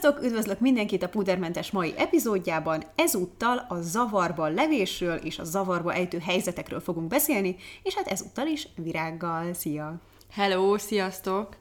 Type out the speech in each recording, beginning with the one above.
Sziasztok! Üdvözlök mindenkit a Pudermentes mai epizódjában. Ezúttal a zavarba levésről és a zavarba ejtő helyzetekről fogunk beszélni, és hát ezúttal is virággal. Szia! Hello, sziasztok!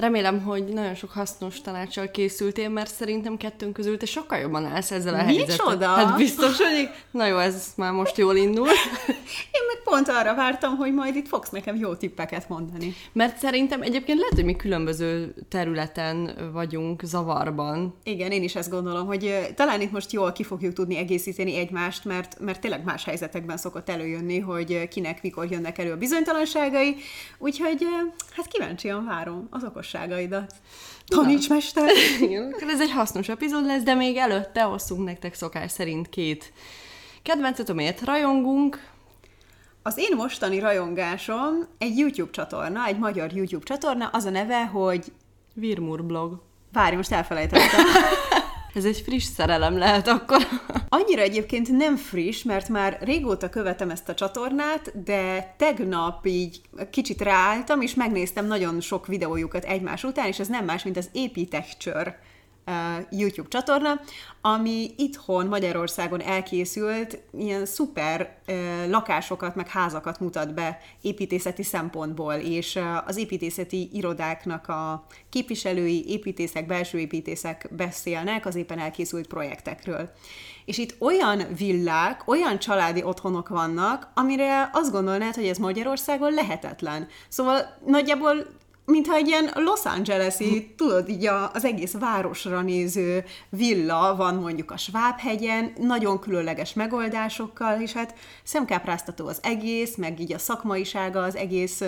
Remélem, hogy nagyon sok hasznos tanácssal készültél, mert szerintem kettőnk közül te sokkal jobban állsz ezzel a helyzettel. Micsoda? Hát biztos, hogy... Na jó, ez már most jól indul. Én meg pont arra vártam, hogy majd itt fogsz nekem jó tippeket mondani. Mert szerintem egyébként lehet, hogy mi különböző területen vagyunk zavarban. Igen, én is ezt gondolom, hogy talán itt most jól ki fogjuk tudni egészíteni egymást, mert, mert tényleg más helyzetekben szokott előjönni, hogy kinek mikor jönnek elő a bizonytalanságai, úgyhogy hát kíváncsian várom az okosságaidat. Taníts, mester! Igen, akkor ez egy hasznos epizód lesz, de még előtte osszunk nektek szokás szerint két kedvencet, amelyet rajongunk. Az én mostani rajongásom egy YouTube csatorna, egy magyar YouTube csatorna, az a neve, hogy Virmur blog. Várj, most elfelejtettem. Ez egy friss szerelem lehet akkor. Annyira egyébként nem friss, mert már régóta követem ezt a csatornát, de tegnap így kicsit ráálltam, és megnéztem nagyon sok videójukat egymás után, és ez nem más, mint az Epitecture uh, YouTube csatorna, ami itthon Magyarországon elkészült, ilyen szuper lakásokat, meg házakat mutat be építészeti szempontból, és az építészeti irodáknak a képviselői, építészek, belső építészek beszélnek az éppen elkészült projektekről. És itt olyan villák, olyan családi otthonok vannak, amire azt gondolnád, hogy ez Magyarországon lehetetlen. Szóval nagyjából mintha egy ilyen Los Angeles-i, tudod, így a, az egész városra néző villa van mondjuk a Svábhegyen, nagyon különleges megoldásokkal, és hát szemkápráztató az egész, meg így a szakmaisága az egész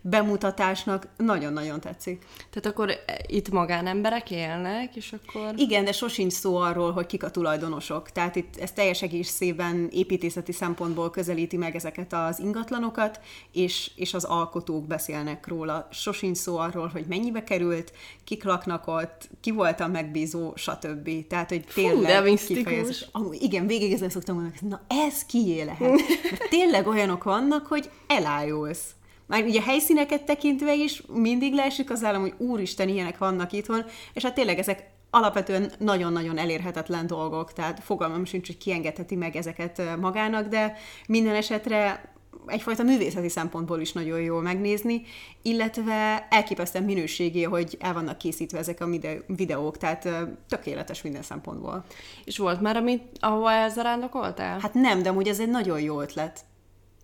bemutatásnak nagyon-nagyon tetszik. Tehát akkor itt magánemberek élnek, és akkor... Igen, de sosincs szó arról, hogy kik a tulajdonosok. Tehát itt ez teljes egészében építészeti szempontból közelíti meg ezeket az ingatlanokat, és, és az alkotók beszélnek róla. Sosincs szó arról, hogy mennyibe került, kik laknak ott, ki volt a megbízó, stb. Tehát, hogy tényleg misztikus. kifejezés. Amúgy, igen, végig ezzel szoktam mondani, na ez kié lehet. Mert tényleg olyanok vannak, hogy elájulsz. Már ugye a helyszíneket tekintve is mindig leesik az állam, hogy úristen, ilyenek vannak itthon, és hát tényleg ezek alapvetően nagyon-nagyon elérhetetlen dolgok, tehát fogalmam sincs, hogy kiengedheti meg ezeket magának, de minden esetre egyfajta művészeti szempontból is nagyon jól megnézni, illetve elképesztően minőségé, hogy el vannak készítve ezek a videók, tehát tökéletes minden szempontból. És volt már, amit, ahova elzarándokoltál? Hát nem, de amúgy ez egy nagyon jó ötlet.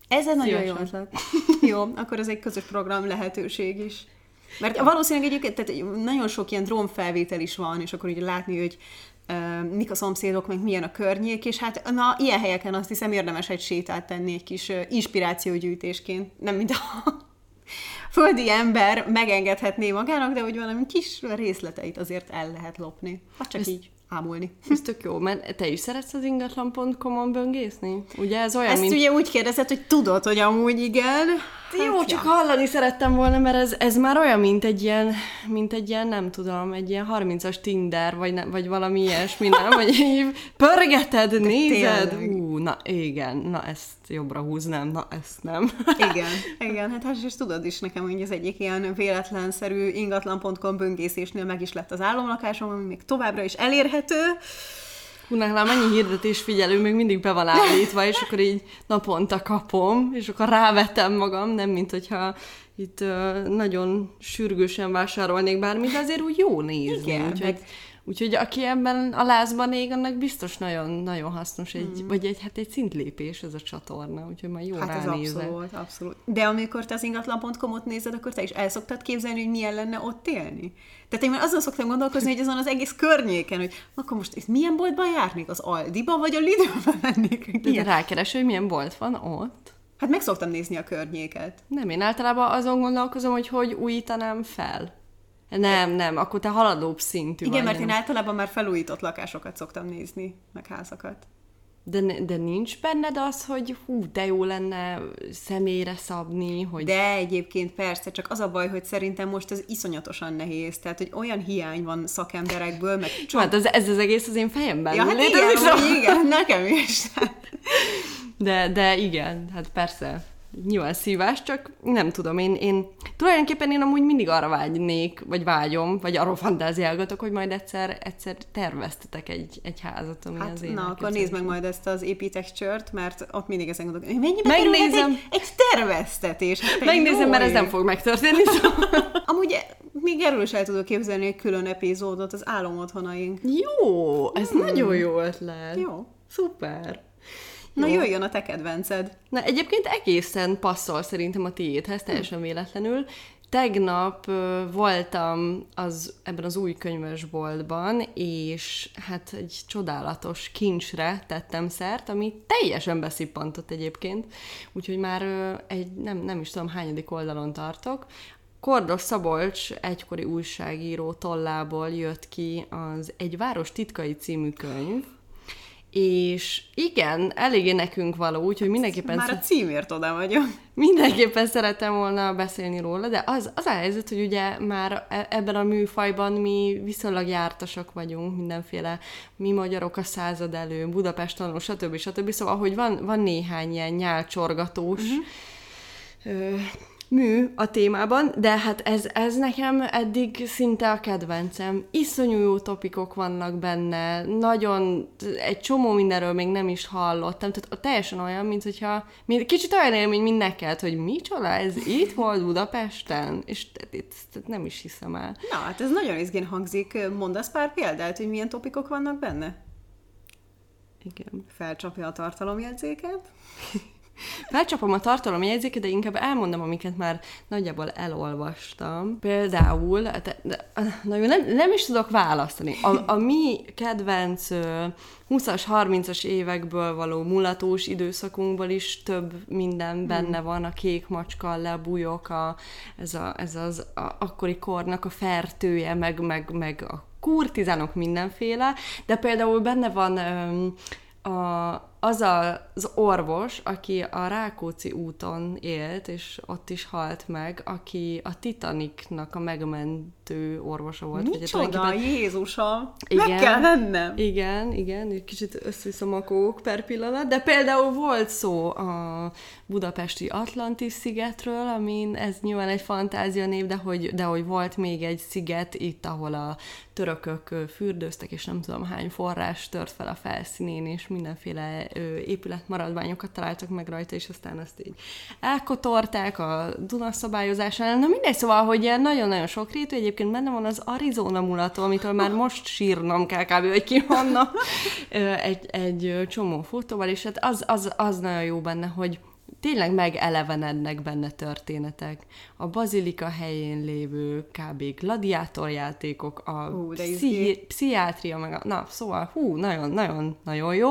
Ez egy nagyon jó ötlet. Jó, akkor ez egy közös program lehetőség is. Mert valószínűleg egyébként tehát nagyon sok ilyen drónfelvétel is van, és akkor így látni, hogy mik a szomszédok, meg milyen a környék, és hát na, ilyen helyeken azt hiszem érdemes egy sétát tenni egy kis inspirációgyűjtésként. Nem mint a földi ember megengedhetné magának, de hogy valami kis részleteit azért el lehet lopni. Vagy csak így ámulni. Ez tök jó, mert te is szeretsz az ingatlan.com-on böngészni? Ugye ez olyan, Ezt mint... ugye úgy kérdezed, hogy tudod, hogy amúgy igen. Jó, Hát, csak ja. hallani szerettem volna, mert ez, ez már olyan, mint egy ilyen, mint egy ilyen, nem tudom, egy ilyen 30-as Tinder, vagy, ne, vagy valami ilyesmi, nem? Így pörgeted, nézed. Ú, na igen, na ezt jobbra húznám, na ezt nem. Igen, igen, hát hát és tudod is nekem, hogy ez egyik ilyen véletlenszerű ingatlan.com böngészésnél meg is lett az álomlakásom, ami még továbbra is elérhető. Hú, nálam mennyi hirdetés figyelő, még mindig be van állítva, és akkor így naponta kapom, és akkor rávetem magam, nem mint hogyha itt ö, nagyon sürgősen vásárolnék bármit, de azért úgy jó nézni. Igen, úgyhogy, meg- úgyhogy aki ebben a lázban ég, annak biztos nagyon, nagyon hasznos, egy, vagy egy, hát egy szintlépés ez a csatorna, úgyhogy majd jó Hát ez abszolút, abszolút. De amikor te az ingatlan.com-ot nézed, akkor te is el szoktad képzelni, hogy milyen lenne ott élni? Tehát én már azon szoktam gondolkozni, hogy azon az egész környéken, hogy akkor most itt milyen boltban járnék? Az Aldiba vagy a Lidlbe mennék? De, de Ilyen. rákeres, hogy milyen bolt van ott. Hát meg szoktam nézni a környéket. Nem, én általában azon gondolkozom, hogy hogy újítanám fel. Nem, nem, akkor te haladóbb szintű Igen, vagy. mert nem. én általában már felújított lakásokat szoktam nézni, meg házakat. De, de nincs benned az, hogy hú, de jó lenne személyre szabni, hogy... De egyébként persze, csak az a baj, hogy szerintem most ez iszonyatosan nehéz. Tehát, hogy olyan hiány van szakemberekből, meg Csak... Hát ez, ez az egész az én fejemben Ja, hát létezik, igen, szóval- igen, nekem is. De, de igen, hát persze. Nyilván szívás, csak nem tudom, én, én tulajdonképpen én amúgy mindig arra vágynék, vagy vágyom, vagy arról fantáziálgatok, hogy majd egyszer, egyszer terveztetek egy, egy házat, ami Hát, az én na, akkor nézd meg majd ezt az építextures mert ott mindig ezen gondolok, hogy mennyibe Megnézem. egy, egy terveztetés? Hát, Megnézem, mert ez jó nem fog megtörténni, szóval... Amúgy még erről is el tudok képzelni egy külön epizódot, az álom otthonaink. Jó, ez hmm. nagyon jó ötlet. Jó. Szuper. Na Jó. jöjjön a te kedvenced. Na egyébként egészen passzol szerintem a tiédhez, teljesen véletlenül. Tegnap voltam az, ebben az új könyvesboltban, és hát egy csodálatos kincsre tettem szert, ami teljesen beszippantott egyébként, úgyhogy már egy, nem, nem is tudom hányadik oldalon tartok. Kordos Szabolcs egykori újságíró tollából jött ki az Egy város titkai című könyv, és igen, eléggé nekünk való, úgyhogy mindenképpen, Már a címért oda vagyok. mindenképpen szeretem volna beszélni róla, de az, az a helyzet, hogy ugye már e- ebben a műfajban mi viszonylag jártasak vagyunk, mindenféle mi magyarok a század elő, Budapest tanul, stb. stb. Szóval, hogy van, van néhány ilyen nyálcsorgatós uh-huh. ö, mű a témában, de hát ez, ez nekem eddig szinte a kedvencem. Iszonyú jó topikok vannak benne, nagyon, egy csomó mindenről még nem is hallottam, tehát teljesen olyan, mint hogyha, mint, kicsit olyan élmény, mint neked, hogy micsoda, ez itt volt Budapesten, és te- nem is hiszem el. Na, hát ez nagyon izgén hangzik. Mondasz pár példát, hogy milyen topikok vannak benne? Igen. Felcsapja a tartalomjegyzéket. Felcsapom a tartalomjegyzéket, de inkább elmondom, amiket már nagyjából elolvastam. Például, de, de, na jó, nem, nem is tudok választani. A, a mi kedvenc ö, 20-as, 30-as évekből való mulatós időszakunkból is több minden benne van, a kék macska, a lebújok, a, ez, a, ez az a, akkori kornak a fertője, meg, meg, meg a kurtizánok mindenféle, de például benne van öm, a, az az orvos, aki a Rákóczi úton élt, és ott is halt meg, aki a Titanicnak a megmentő orvosa volt. Micsoda, Jézusom! Igen. Meg kell vennem! igen, igen, egy kicsit összviszom a kók per pillanat, de például volt szó a budapesti Atlantis szigetről, amin ez nyilván egy fantázia név, de hogy, de hogy volt még egy sziget itt, ahol a törökök fürdőztek, és nem tudom hány forrás tört fel a felszínén, és mindenféle épületmaradványokat találtak meg rajta, és aztán azt így elkotorták a Duna szabályozásán. Na mindegy, szóval, hogy ilyen nagyon-nagyon sok rétű, egyébként benne van az Arizona mulató, amitől már most sírnom kell kb. hogy ki vannak Ö, egy, egy csomó fotóval, és hát az, az, az nagyon jó benne, hogy tényleg megelevenednek benne történetek. A bazilika helyén lévő kb. gladiátorjátékok, a Hú, pszichi- pszichiátria, meg a, na, szóval, hú, nagyon, nagyon, nagyon jó,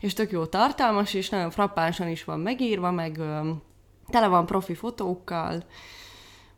és tök jó tartalmas, és nagyon frappánsan is van megírva, meg ö, tele van profi fotókkal,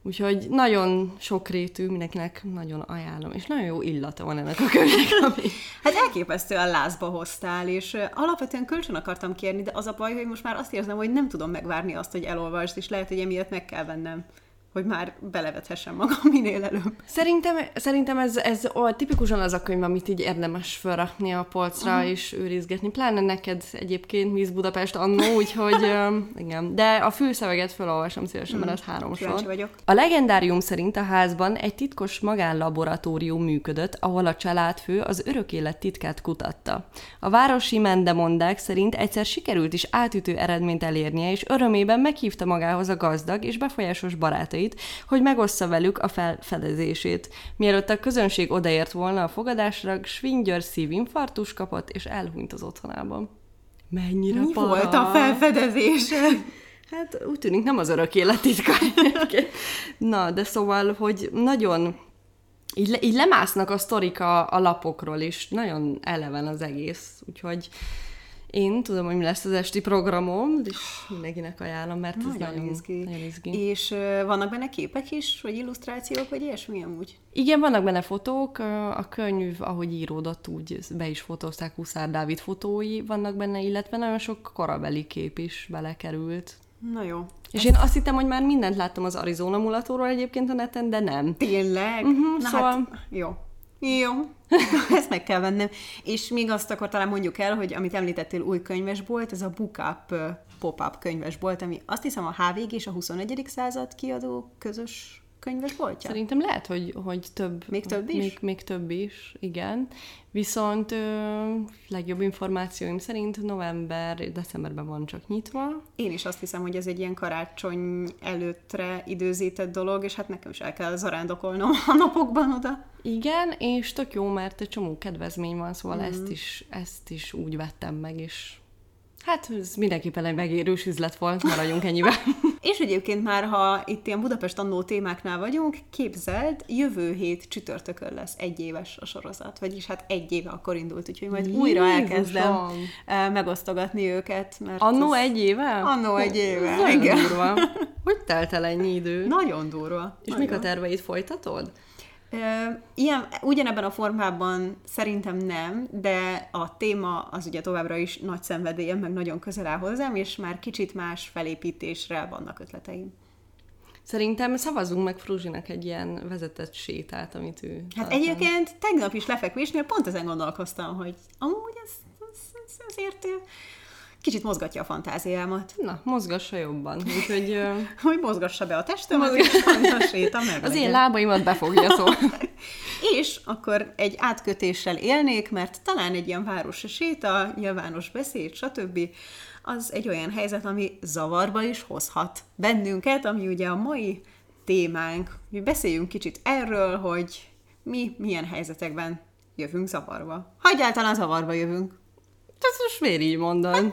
úgyhogy nagyon sokrétű, mindenkinek nagyon ajánlom, és nagyon jó illata van ennek a könyvnek, ami... Hát elképesztően lázba hoztál, és alapvetően kölcsön akartam kérni, de az a baj, hogy most már azt érzem, hogy nem tudom megvárni azt, hogy elolvasd, és lehet, hogy emiatt meg kell vennem, hogy már belevethessem magam minél előbb. Szerintem, szerintem ez, ez ó, tipikusan az a könyv, amit így érdemes felrakni a polcra uh-huh. és őrizgetni. Pláne neked egyébként Miss Budapest annó, úgyhogy ö, igen. De a fülszöveget felolvasom szívesen, mert az három sor. vagyok. A legendárium szerint a házban egy titkos magánlaboratórium működött, ahol a családfő az örök élet titkát kutatta. A városi mendemondák szerint egyszer sikerült is átütő eredményt elérnie, és örömében meghívta magához a gazdag és befolyásos barátait, hogy megossza velük a felfedezését. Mielőtt a közönség odaért volna a fogadásra, Schwinger szívinfarktus kapott, és elhunyt az otthonában. Mennyire Mi para. volt a felfedezés? Hát úgy tűnik nem az örök élet titka. egyébként. Na, de szóval, hogy nagyon így, le, így lemásznak a sztorik a, a lapokról, és nagyon eleven az egész. Úgyhogy én tudom, hogy mi lesz az esti programom, és mindenkinek ajánlom, mert ez Nagyon nagyon izgi. Nagyon izgi. És vannak benne képek is, vagy illusztrációk, vagy ilyesmi amúgy? Igen, vannak benne fotók, a könyv, ahogy íródott, úgy be is fotózták Huszár Dávid fotói vannak benne, illetve nagyon sok korabeli kép is belekerült. Na jó. És én azt hittem, hogy már mindent láttam az Arizona mulatóról egyébként a neten, de nem. Tényleg? Mhm, Na szóval- hát, jó. Jó, ezt meg kell vennem. És még azt akkor talán mondjuk el, hogy amit említettél, új könyvesbolt, ez a Book Up pop-up könyvesbolt, ami azt hiszem a HVG és a 21. század kiadó közös könyvesboltja? Szerintem lehet, hogy, hogy több. Még több is? Még, még több is, igen. Viszont ö, legjobb információim szerint november, decemberben van csak nyitva. Én is azt hiszem, hogy ez egy ilyen karácsony előttre időzített dolog, és hát nekem is el kell zarándokolnom a napokban oda. Igen, és tök jó, mert egy csomó kedvezmény van, szóval mm. ezt, is, ezt is úgy vettem meg, és Hát ez mindenképpen egy megérős üzlet volt, maradjunk ennyiben. És egyébként már, ha itt ilyen Budapest annó témáknál vagyunk, képzeld, jövő hét csütörtökön lesz egy éves a sorozat, vagyis hát egy éve akkor indult, úgyhogy majd Jézusom. újra elkezdem megosztogatni őket. Mert annó egy éve? Annó egy éve, Nagyon igen. durva. Hogy telt el ennyi idő? Nagyon durva. És nagyon. mik a terveid? Folytatod? Ilyen, ugyanebben a formában szerintem nem, de a téma az ugye továbbra is nagy szenvedélyem, meg nagyon közel áll hozzám, és már kicsit más felépítésre vannak ötleteim. Szerintem szavazunk meg Fruzsinak egy ilyen vezetett sétát, amit ő... Hát tartan. egyébként tegnap is lefekvésnél pont ezen gondolkoztam, hogy amúgy ez, ez, ez azért kicsit mozgatja a fantáziámat. Na, mozgassa jobban. Úgyhogy... Hogy mozgassa be a testem, és a séta meg Az én lábaimat befogja, szóval. és akkor egy átkötéssel élnék, mert talán egy ilyen városi séta, nyilvános beszéd, stb., az egy olyan helyzet, ami zavarba is hozhat bennünket, ami ugye a mai témánk. Mi beszéljünk kicsit erről, hogy mi milyen helyzetekben jövünk zavarba. Ha egyáltalán zavarba jövünk. Ez most miért így mondod?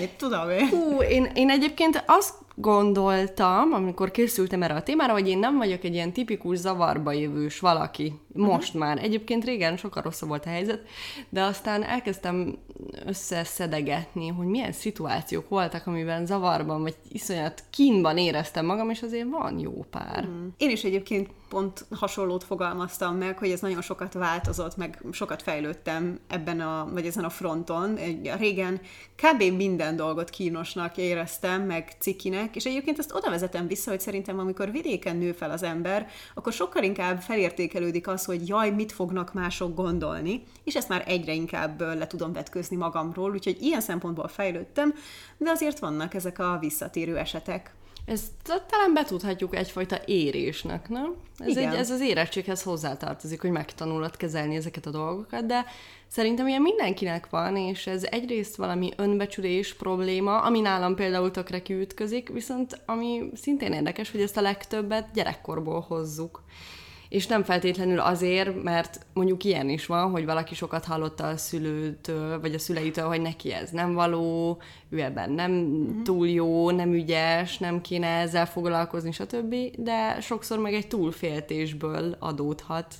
Mit tudom én. Hú, én, én egyébként azt gondoltam, amikor készültem erre a témára, hogy én nem vagyok egy ilyen tipikus zavarba jövős valaki. Most uh-huh. már. Egyébként régen sokkal rosszabb volt a helyzet, de aztán elkezdtem összeszedegetni, hogy milyen szituációk voltak, amiben zavarban, vagy iszonyat kínban éreztem magam, és azért van jó pár. Uh-huh. Én is egyébként pont hasonlót fogalmaztam meg, hogy ez nagyon sokat változott, meg sokat fejlődtem ebben a, vagy ezen a fronton. Régen kb. minden dolgot kínosnak éreztem, meg cikinek, és egyébként ezt oda vezetem vissza, hogy szerintem amikor vidéken nő fel az ember, akkor sokkal inkább felértékelődik az, hogy jaj, mit fognak mások gondolni, és ezt már egyre inkább le tudom vetközni magamról, úgyhogy ilyen szempontból fejlődtem, de azért vannak ezek a visszatérő esetek. Ezt talán betudhatjuk egyfajta érésnek, nem? Ez, egy, ez az érettséghez hozzátartozik, hogy megtanulod kezelni ezeket a dolgokat, de szerintem ilyen mindenkinek van, és ez egyrészt valami önbecsülés probléma, ami nálam például tökre kiütközik, viszont ami szintén érdekes, hogy ezt a legtöbbet gyerekkorból hozzuk és nem feltétlenül azért, mert mondjuk ilyen is van, hogy valaki sokat hallotta a szülőtől, vagy a szüleitől, hogy neki ez nem való, ő ebben nem mm-hmm. túl jó, nem ügyes, nem kéne ezzel foglalkozni, stb., de sokszor meg egy túlféltésből adódhat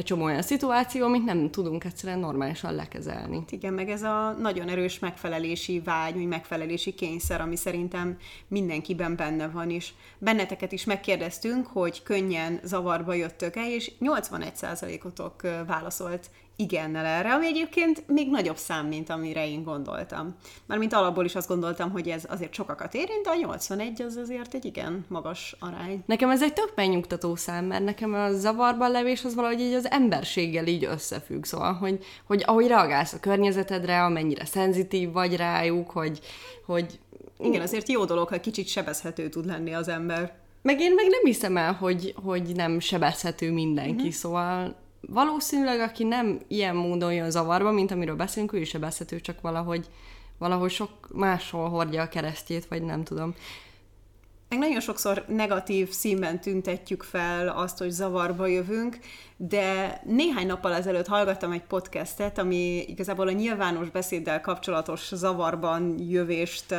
egy csomó olyan szituáció, amit nem tudunk egyszerűen normálisan lekezelni. Igen, meg ez a nagyon erős megfelelési vágy, vagy megfelelési kényszer, ami szerintem mindenkiben benne van, és benneteket is megkérdeztünk, hogy könnyen zavarba jöttök-e, és 81%-otok válaszolt igennel erre, ami egyébként még nagyobb szám, mint amire én gondoltam. Mármint alapból is azt gondoltam, hogy ez azért sokakat érint, de a 81 az azért egy igen magas arány. Nekem ez egy tök megnyugtató szám, mert nekem a zavarban levés az valahogy így az emberséggel így összefügg, szóval, hogy, hogy ahogy reagálsz a környezetedre, amennyire szenzitív vagy rájuk, hogy, hogy igen, azért jó dolog, ha kicsit sebezhető tud lenni az ember. Meg én meg nem hiszem el, hogy, hogy nem sebezhető mindenki, mm-hmm. szóval valószínűleg, aki nem ilyen módon jön zavarba, mint amiről beszélünk, ő is sebezhető, csak valahogy, valahogy sok máshol hordja a keresztjét, vagy nem tudom. Meg nagyon sokszor negatív színben tüntetjük fel azt, hogy zavarba jövünk, de néhány nappal ezelőtt hallgattam egy podcastet, ami igazából a nyilvános beszéddel kapcsolatos zavarban jövést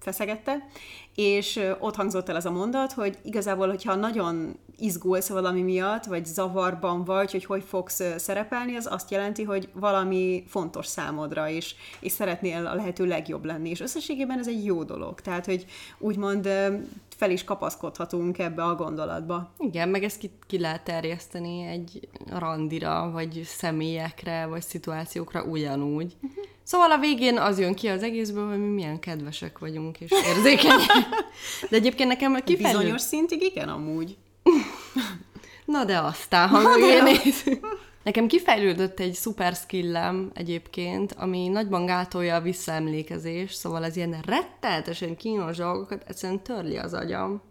feszegette, és ott hangzott el ez a mondat, hogy igazából, hogyha nagyon izgulsz valami miatt, vagy zavarban vagy, hogy hogy fogsz szerepelni, az azt jelenti, hogy valami fontos számodra is, és szeretnél a lehető legjobb lenni, és összességében ez egy jó dolog. Tehát, hogy úgymond fel is kapaszkodhatunk ebbe a gondolatba. Igen, meg ezt ki, ki lehet terjeszteni egy randira, vagy személyekre, vagy szituációkra ugyanúgy. Uh-huh. Szóval a végén az jön ki az egészből, hogy mi milyen kedvesek vagyunk, és érzékenyek. De egyébként nekem kifejlő... Bizonyos szintig igen, amúgy. Na de aztán, ha mögé nézünk. Nekem kifejlődött egy szuper skillem egyébként, ami nagyban gátolja a visszaemlékezés, szóval az ilyen retteltesen kínos dolgokat egyszerűen törli az agyam.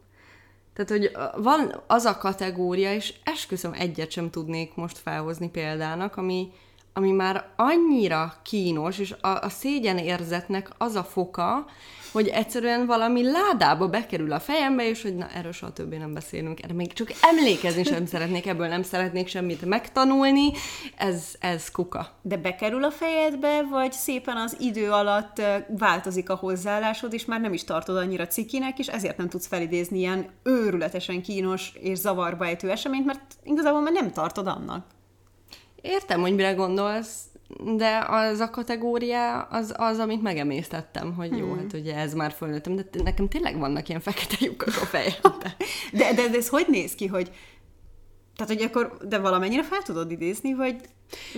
Tehát, hogy van az a kategória, és esküszöm egyet sem tudnék most felhozni példának, ami, ami már annyira kínos, és a, a szégyen érzetnek az a foka, hogy egyszerűen valami ládába bekerül a fejembe, és hogy na, erről soha többé nem beszélünk, erre még csak emlékezni sem szeretnék, ebből nem szeretnék semmit megtanulni, ez, ez kuka. De bekerül a fejedbe, vagy szépen az idő alatt változik a hozzáállásod, és már nem is tartod annyira cikinek, és ezért nem tudsz felidézni ilyen őrületesen kínos és zavarba ejtő eseményt, mert igazából már nem tartod annak. Értem, hogy mire gondolsz, de az a kategória az, az amit megemésztettem, hogy hmm. jó, hát ugye ez már fölnőttem, de nekem tényleg vannak ilyen fekete lyukak a fejembe. de, de, de ez hogy néz ki, hogy tehát, hogy akkor, de valamennyire fel tudod idézni, vagy...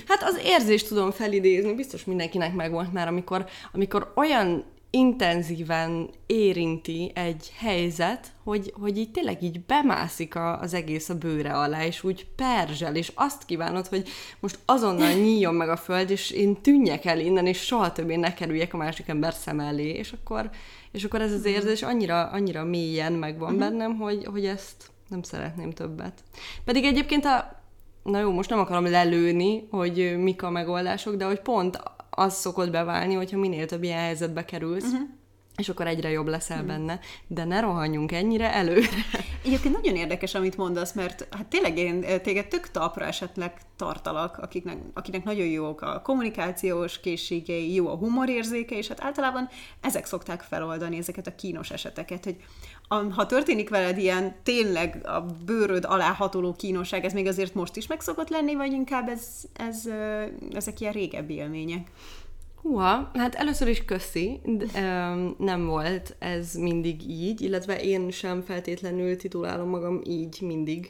Hát az érzést tudom felidézni, biztos mindenkinek megvolt már, amikor, amikor olyan intenzíven érinti egy helyzet, hogy, hogy így tényleg így bemászik a, az egész a bőre alá, és úgy perzsel, és azt kívánod, hogy most azonnal nyíljon meg a föld, és én tűnjek el innen, és soha többé ne kerüljek a másik ember szem elé, és akkor, és akkor ez az mhm. érzés annyira, annyira mélyen megvan uh-huh. bennem, hogy, hogy ezt nem szeretném többet. Pedig egyébként a, na jó, most nem akarom lelőni, hogy mik a megoldások, de hogy pont az szokott beválni, hogyha minél több ilyen helyzetbe kerülsz, uh-huh. És akkor egyre jobb leszel uh-huh. benne, de ne rohanjunk ennyire előre. Egyébként nagyon érdekes, amit mondasz, mert hát tényleg én téged tök talpra esetleg tartalak, akiknek, akinek nagyon jók a kommunikációs készségei, jó a humorérzéke, és hát általában ezek szokták feloldani ezeket a kínos eseteket, hogy ha történik veled ilyen tényleg a bőröd alá hatoló kínosság, ez még azért most is meg szokott lenni, vagy inkább ez, ez, ezek ilyen régebbi élmények? Húha, hát először is köszi, de, um, nem volt ez mindig így, illetve én sem feltétlenül titulálom magam így mindig.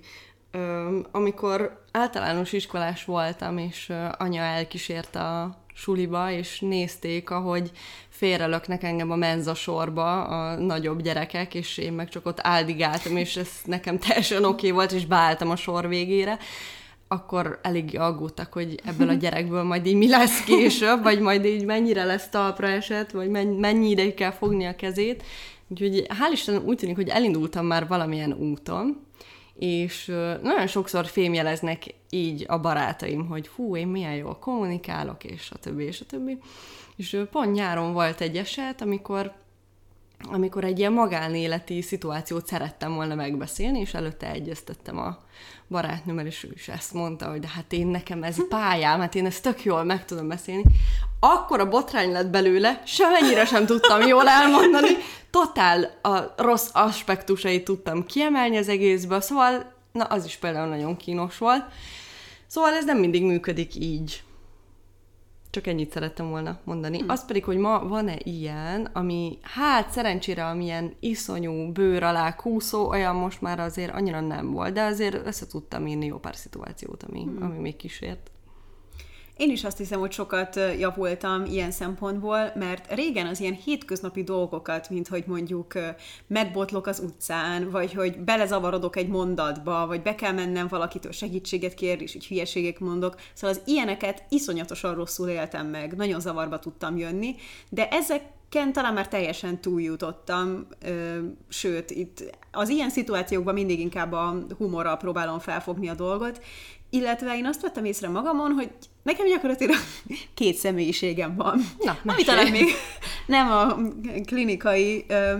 Um, amikor általános iskolás voltam, és uh, anya elkísért a suliba, és nézték, ahogy félrelöknek engem a menza sorba a nagyobb gyerekek, és én meg csak ott áldigáltam, és ez nekem teljesen oké okay volt, és beálltam a sor végére, akkor elég aggódtak, hogy ebből a gyerekből majd így mi lesz később, vagy majd így mennyire lesz talpra esett, vagy mennyi ideig kell fogni a kezét. Úgyhogy hál' Isten úgy tűnik, hogy elindultam már valamilyen úton, és nagyon sokszor fémjeleznek így a barátaim, hogy fú, én milyen jól kommunikálok, és a többi, és a többi. És pont nyáron volt egy eset, amikor amikor egy ilyen magánéleti szituációt szerettem volna megbeszélni, és előtte egyeztettem a barátnőmmel, és ő is ezt mondta, hogy de hát én nekem ez pályám, hát én ezt tök jól meg tudom beszélni. Akkor a botrány lett belőle, semennyire sem tudtam jól elmondani, totál a rossz aspektusait tudtam kiemelni az egészből, szóval na az is például nagyon kínos volt. Szóval ez nem mindig működik így. Csak ennyit szerettem volna mondani. Hmm. Az pedig, hogy ma van-e ilyen, ami hát szerencsére amilyen iszonyú bőr alá kúszó, olyan most már azért annyira nem volt, de azért össze tudtam írni jó pár szituációt, ami, hmm. ami még kísért. Én is azt hiszem, hogy sokat javultam ilyen szempontból, mert régen az ilyen hétköznapi dolgokat, mint hogy mondjuk megbotlok az utcán, vagy hogy belezavarodok egy mondatba, vagy be kell mennem valakitől segítséget kérni, és így hülyeségek mondok. Szóval az ilyeneket iszonyatosan rosszul éltem meg, nagyon zavarba tudtam jönni, de ezek Ken talán már teljesen túljutottam, sőt, itt az ilyen szituációkban mindig inkább a humorral próbálom felfogni a dolgot, illetve én azt vettem észre magamon, hogy nekem gyakorlatilag két személyiségem van. Na, ami talán még nem a klinikai ö,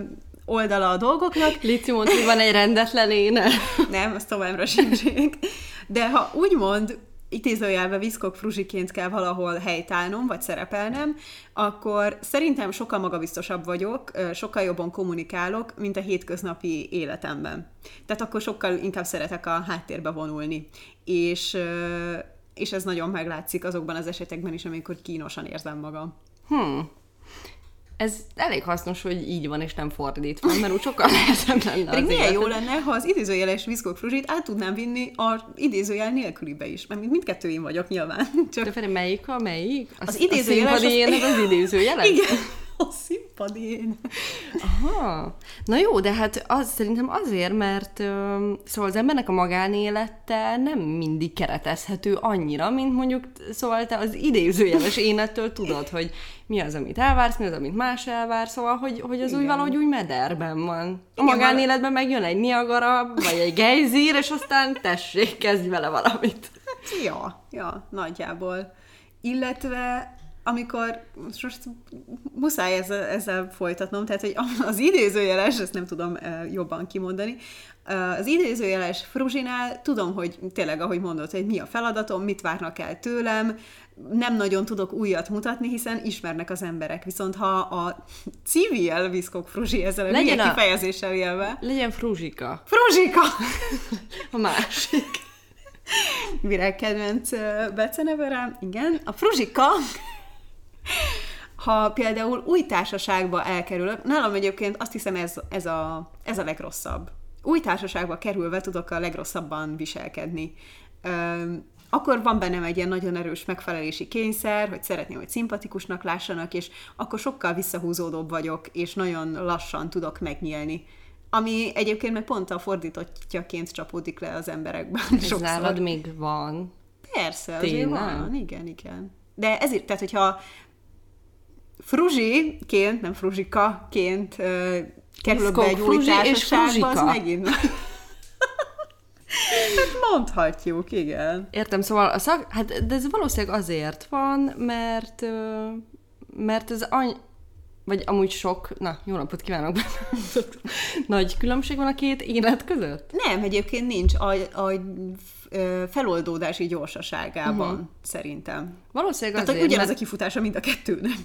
oldala a dolgoknak. Lici mond, hogy van egy rendetlen éne. nem, az továbbra sincsék. De ha úgymond idézőjelve viszkok fruzsiként kell valahol helytállnom, vagy szerepelnem, akkor szerintem sokkal magabiztosabb vagyok, sokkal jobban kommunikálok, mint a hétköznapi életemben. Tehát akkor sokkal inkább szeretek a háttérbe vonulni. És, és ez nagyon meglátszik azokban az esetekben is, amikor kínosan érzem magam. Hmm ez elég hasznos, hogy így van, és nem fordítva, mert úgy sokkal nehezebb lenne Pedig milyen jó lenne, ha az idézőjeles viszkok fruzsit át tudnám vinni a idézőjel nélkülibe is, mert mindkettő én vagyok nyilván. Csak... De Feri, melyik a melyik? Az, az idézőjeles... Az, az... az idézőjeles? Igen. A színpadén. Aha. Na jó, de hát az szerintem azért, mert ö, szóval az embernek a magánélete nem mindig keretezhető annyira, mint mondjuk szóval te az idézőjeles énettől tudod, hogy mi az, amit elvársz, mi az, amit más elvár, szóval, hogy, hogy az Igen. úgy valahogy úgy mederben van. A Igen, magánéletben meg jön egy Niagara, vagy egy gejzír, és aztán tessék, kezdj vele valamit. Hát, ja, ja, nagyjából. Illetve amikor, most muszáj ezzel, ezzel folytatnom, tehát hogy az idézőjeles, ezt nem tudom jobban kimondani, az idézőjeles fruzsinál tudom, hogy tényleg, ahogy mondod, hogy mi a feladatom, mit várnak el tőlem, nem nagyon tudok újat mutatni, hiszen ismernek az emberek. Viszont ha a civil viszkok fruzsi ezzel a legyen a kifejezéssel élve... Legyen fruzsika. Fruzsika! a másik. Virág kedvenc beceneve igen. A fruzsika ha például új társaságba elkerülök, nálam egyébként azt hiszem ez, ez, a, ez a legrosszabb. Új társaságba kerülve tudok a legrosszabban viselkedni. Üm, akkor van bennem egy ilyen nagyon erős megfelelési kényszer, hogy szeretném, hogy szimpatikusnak lássanak, és akkor sokkal visszahúzódóbb vagyok, és nagyon lassan tudok megnyílni. Ami egyébként meg pont a fordítottjaként csapódik le az emberekben. Ez sokszor. nálad még van? Persze, azért van. Igen, igen. De ezért, tehát hogyha fruzsiként, nem fruzsikaként uh, kerülök be egy új társaságba, az megint... hát mondhatjuk, igen. Értem, szóval a szak... Hát, de ez valószínűleg azért van, mert mert ez any... Vagy amúgy sok... Na, jó napot kívánok! Nagy különbség van a két élet között? Nem, egyébként nincs. A, a feloldódási gyorsaságában, uh-huh. szerintem. Valószínűleg Tehát, azért, ugyanaz mert... a kifutása mind a kettőnek.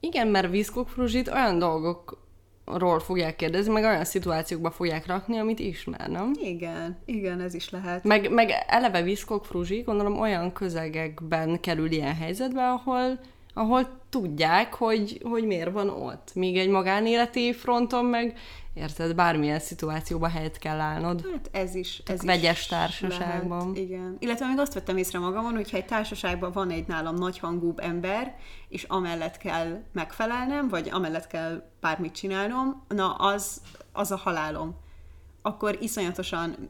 Igen, mert Viszkok Fruzsit olyan dolgokról fogják kérdezni, meg olyan szituációkba fogják rakni, amit ismer, nem? Igen, igen, ez is lehet. Meg, meg eleve Viszkok Fruzsi, gondolom olyan közegekben kerül ilyen helyzetbe, ahol ahol tudják, hogy, hogy miért van ott. Míg egy magánéleti fronton meg, érted, bármilyen szituációban helyet kell állnod. Hát ez is. Ez vegyes is társaságban. Lehet, igen. Illetve még azt vettem észre magamon, hogyha egy társaságban van egy nálam nagyhangúbb ember, és amellett kell megfelelnem, vagy amellett kell bármit csinálnom, na az, az a halálom akkor iszonyatosan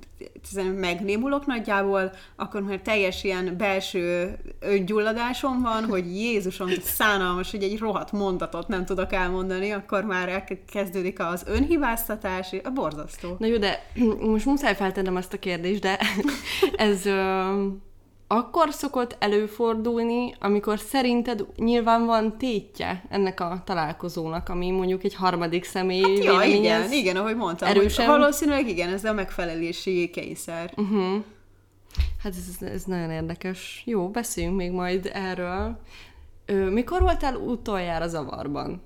megnémulok nagyjából, akkor már teljes ilyen belső öngyulladásom van, hogy Jézusom, szánalmas, hogy egy rohadt mondatot nem tudok elmondani, akkor már kezdődik az önhibáztatás, a borzasztó. Na jó, de most muszáj feltennem ezt a kérdést, de ez akkor szokott előfordulni, amikor szerinted nyilván van tétje ennek a találkozónak, ami mondjuk egy harmadik személy hát ja, igen, igen, ahogy mondtam. Erősen... Valószínűleg igen, ez a megfelelési kényszer. Uh-huh. Hát ez, ez nagyon érdekes. Jó, beszéljünk még majd erről. Ö, mikor voltál utoljára zavarban?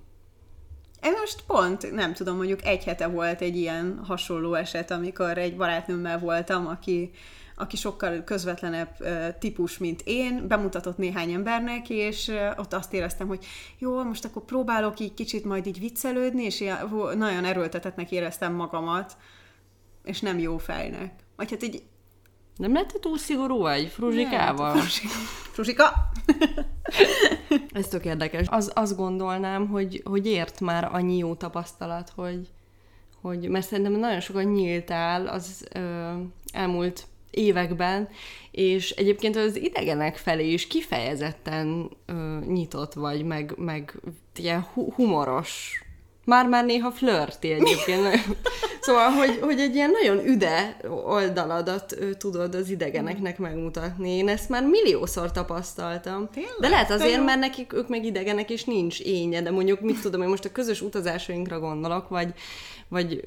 Én most pont, nem tudom, mondjuk egy hete volt egy ilyen hasonló eset, amikor egy barátnőmmel voltam, aki aki sokkal közvetlenebb típus, mint én, bemutatott néhány embernek, és ott azt éreztem, hogy jó, most akkor próbálok így kicsit majd így viccelődni, és nagyon erőltetetnek éreztem magamat, és nem jó fejnek. Vagy hát így nem lett túl szigorú vagy fruzsikával? Fruzsika? Ez tök érdekes. Az, azt gondolnám, hogy, hogy ért már annyi jó tapasztalat, hogy, hogy mert szerintem nagyon sokan nyíltál az ö, elmúlt években, és egyébként az idegenek felé is kifejezetten ö, nyitott vagy, meg, meg ilyen hu- humoros már-már néha flörti egyébként. szóval, hogy, hogy egy ilyen nagyon üde oldaladat ő, tudod az idegeneknek megmutatni. Én ezt már milliószor tapasztaltam. Tényleg? De lehet azért, mert nekik ők meg idegenek, és nincs énje, de mondjuk mit tudom, én most a közös utazásainkra gondolok, vagy, vagy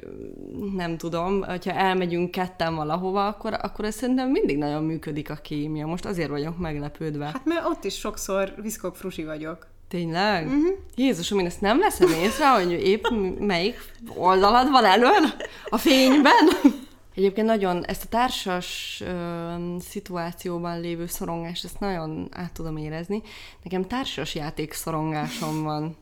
nem tudom, hogyha elmegyünk ketten valahova, akkor, akkor ez szerintem mindig nagyon működik a kémia. Most azért vagyok meglepődve. Hát mert ott is sokszor viszkok frusi vagyok. Tényleg? Uh-huh. Jézusom, én ezt nem veszem észre, hogy épp melyik oldalad van elől a fényben. Egyébként nagyon ezt a társas ö, szituációban lévő szorongást, ezt nagyon át tudom érezni. Nekem társas játék szorongásom van.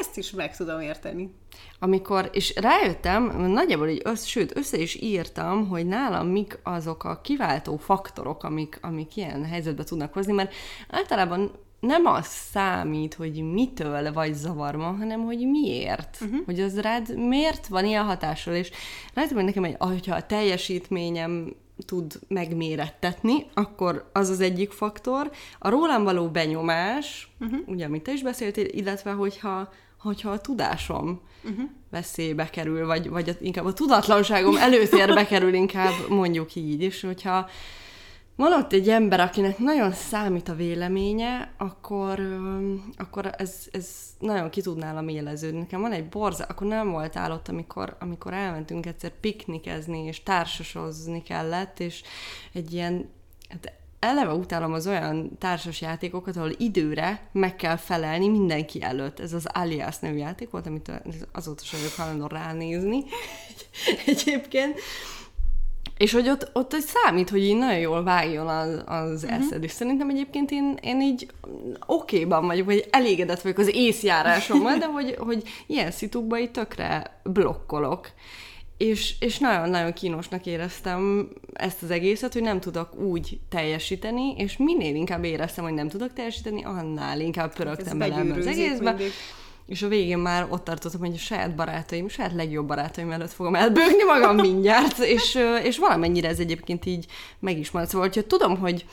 Ezt is meg tudom érteni. Amikor, és rájöttem, nagyjából így, össz, sőt, össze is írtam, hogy nálam mik azok a kiváltó faktorok, amik, amik ilyen helyzetbe tudnak hozni, mert általában nem az számít, hogy mitől vagy zavarban, hanem hogy miért. Uh-huh. Hogy az rád miért van ilyen hatással, és lehet, hogy nekem, egy, hogyha a teljesítményem tud megmérettetni, akkor az az egyik faktor. A rólam való benyomás, uh-huh. ugye, amit te is beszéltél, illetve hogyha, hogyha a tudásom uh-huh. veszélybe kerül, vagy, vagy inkább a tudatlanságom előtérbe kerül, inkább mondjuk így, és hogyha van ott egy ember, akinek nagyon számít a véleménye, akkor, akkor ez, ez nagyon ki tud nálam éleződni. Nekem van egy borza, akkor nem volt állott, amikor, amikor elmentünk egyszer piknikezni, és társasozni kellett, és egy ilyen, hát eleve utálom az olyan társas játékokat, ahol időre meg kell felelni mindenki előtt. Ez az Alias nevű játék volt, amit azóta sem vagyok hajlandó ránézni egyébként. És hogy ott, ott egy számít, hogy így nagyon jól vágjon az, az uh-huh. eszed, és szerintem egyébként én, én így okéban vagyok, vagy elégedett vagyok az észjárásommal, de hogy, hogy ilyen szitukban így tökre blokkolok. És, és nagyon-nagyon kínosnak éreztem ezt az egészet, hogy nem tudok úgy teljesíteni, és minél inkább éreztem, hogy nem tudok teljesíteni, annál inkább pörögtem hát bele az egészbe. Mindig és a végén már ott tartottam, hogy a saját barátaim, a saját legjobb barátaim előtt fogom elbőgni magam mindjárt, és, és valamennyire ez egyébként így meg is maradt. Szóval, hogyha tudom, hogy,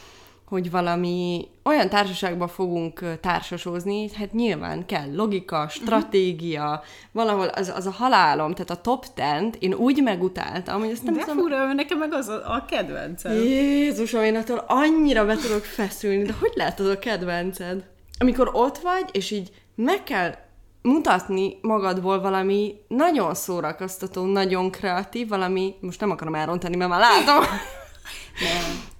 hogy valami olyan társaságban fogunk társasozni, hát nyilván kell logika, stratégia, uh-huh. valahol az, az a halálom, tehát a top tent, én úgy megutáltam, hogy ezt nem De tudom... fura, nekem meg az a, a kedvencem. Jézusom, én attól annyira be tudok feszülni, de hogy lehet az a kedvenced? Amikor ott vagy, és így meg kell mutatni magadból valami nagyon szórakoztató, nagyon kreatív, valami, most nem akarom elrontani, mert már látom. nem.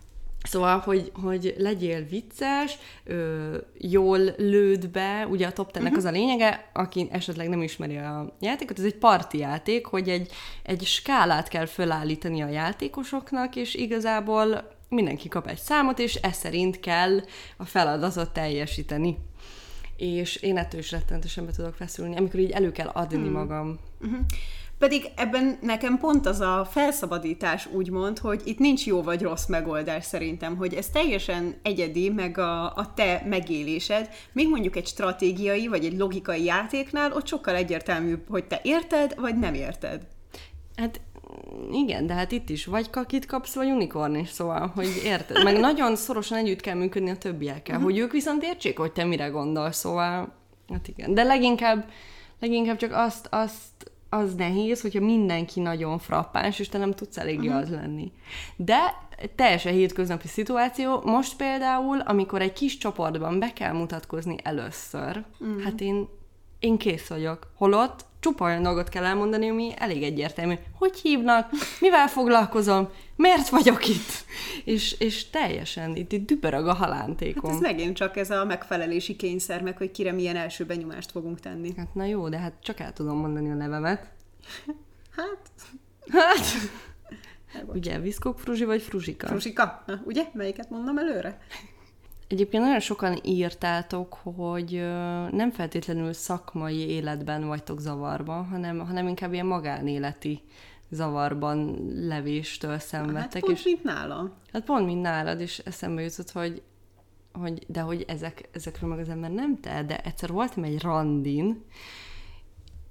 Szóval, hogy, hogy legyél vicces, ö, jól lőd be, ugye a top ten uh-huh. az a lényege, aki esetleg nem ismeri a játékot, ez egy parti játék, hogy egy, egy skálát kell fölállítani a játékosoknak, és igazából mindenki kap egy számot, és ez szerint kell a feladatot teljesíteni és én ettől is rettentősen be tudok feszülni, amikor így elő kell adni hmm. magam. Uh-huh. Pedig ebben nekem pont az a felszabadítás úgymond, hogy itt nincs jó vagy rossz megoldás szerintem, hogy ez teljesen egyedi, meg a, a te megélésed, még mondjuk egy stratégiai vagy egy logikai játéknál ott sokkal egyértelműbb, hogy te érted, vagy nem érted. Hát igen, de hát itt is vagy kakit kapsz, vagy unikorn is, szóval, hogy érted? Meg nagyon szorosan együtt kell működni a többiekkel, uh-huh. hogy ők viszont értsék, hogy te mire gondolsz, szóval, hát igen. De leginkább, leginkább csak azt, azt az nehéz, hogyha mindenki nagyon frappáns, és te nem tudsz eléggé uh-huh. az lenni. De teljesen hétköznapi szituáció. Most például, amikor egy kis csoportban be kell mutatkozni először, uh-huh. hát én, én kész vagyok. Holott csupa olyan dolgot kell elmondani, ami elég egyértelmű. Hogy hívnak? Mivel foglalkozom? Miért vagyok itt? És, és teljesen itt, itt dübörög a halántékom. Hát ez megint csak ez a megfelelési kényszer, meg hogy kire milyen első benyomást fogunk tenni. Hát na jó, de hát csak el tudom mondani a nevemet. Hát... Hát... Ugye, Viszkok Fruzsi vagy Fruzsika? Fruzsika. Na, ugye? Melyiket mondom előre? Egyébként nagyon sokan írtátok, hogy nem feltétlenül szakmai életben vagytok zavarban, hanem, hanem inkább ilyen magánéleti zavarban levéstől szenvedtek. Hát pont és, mint nálam. Hát pont mint nálad, és eszembe jutott, hogy, hogy de hogy ezek, ezekről meg az ember nem te, de egyszer voltam egy randin,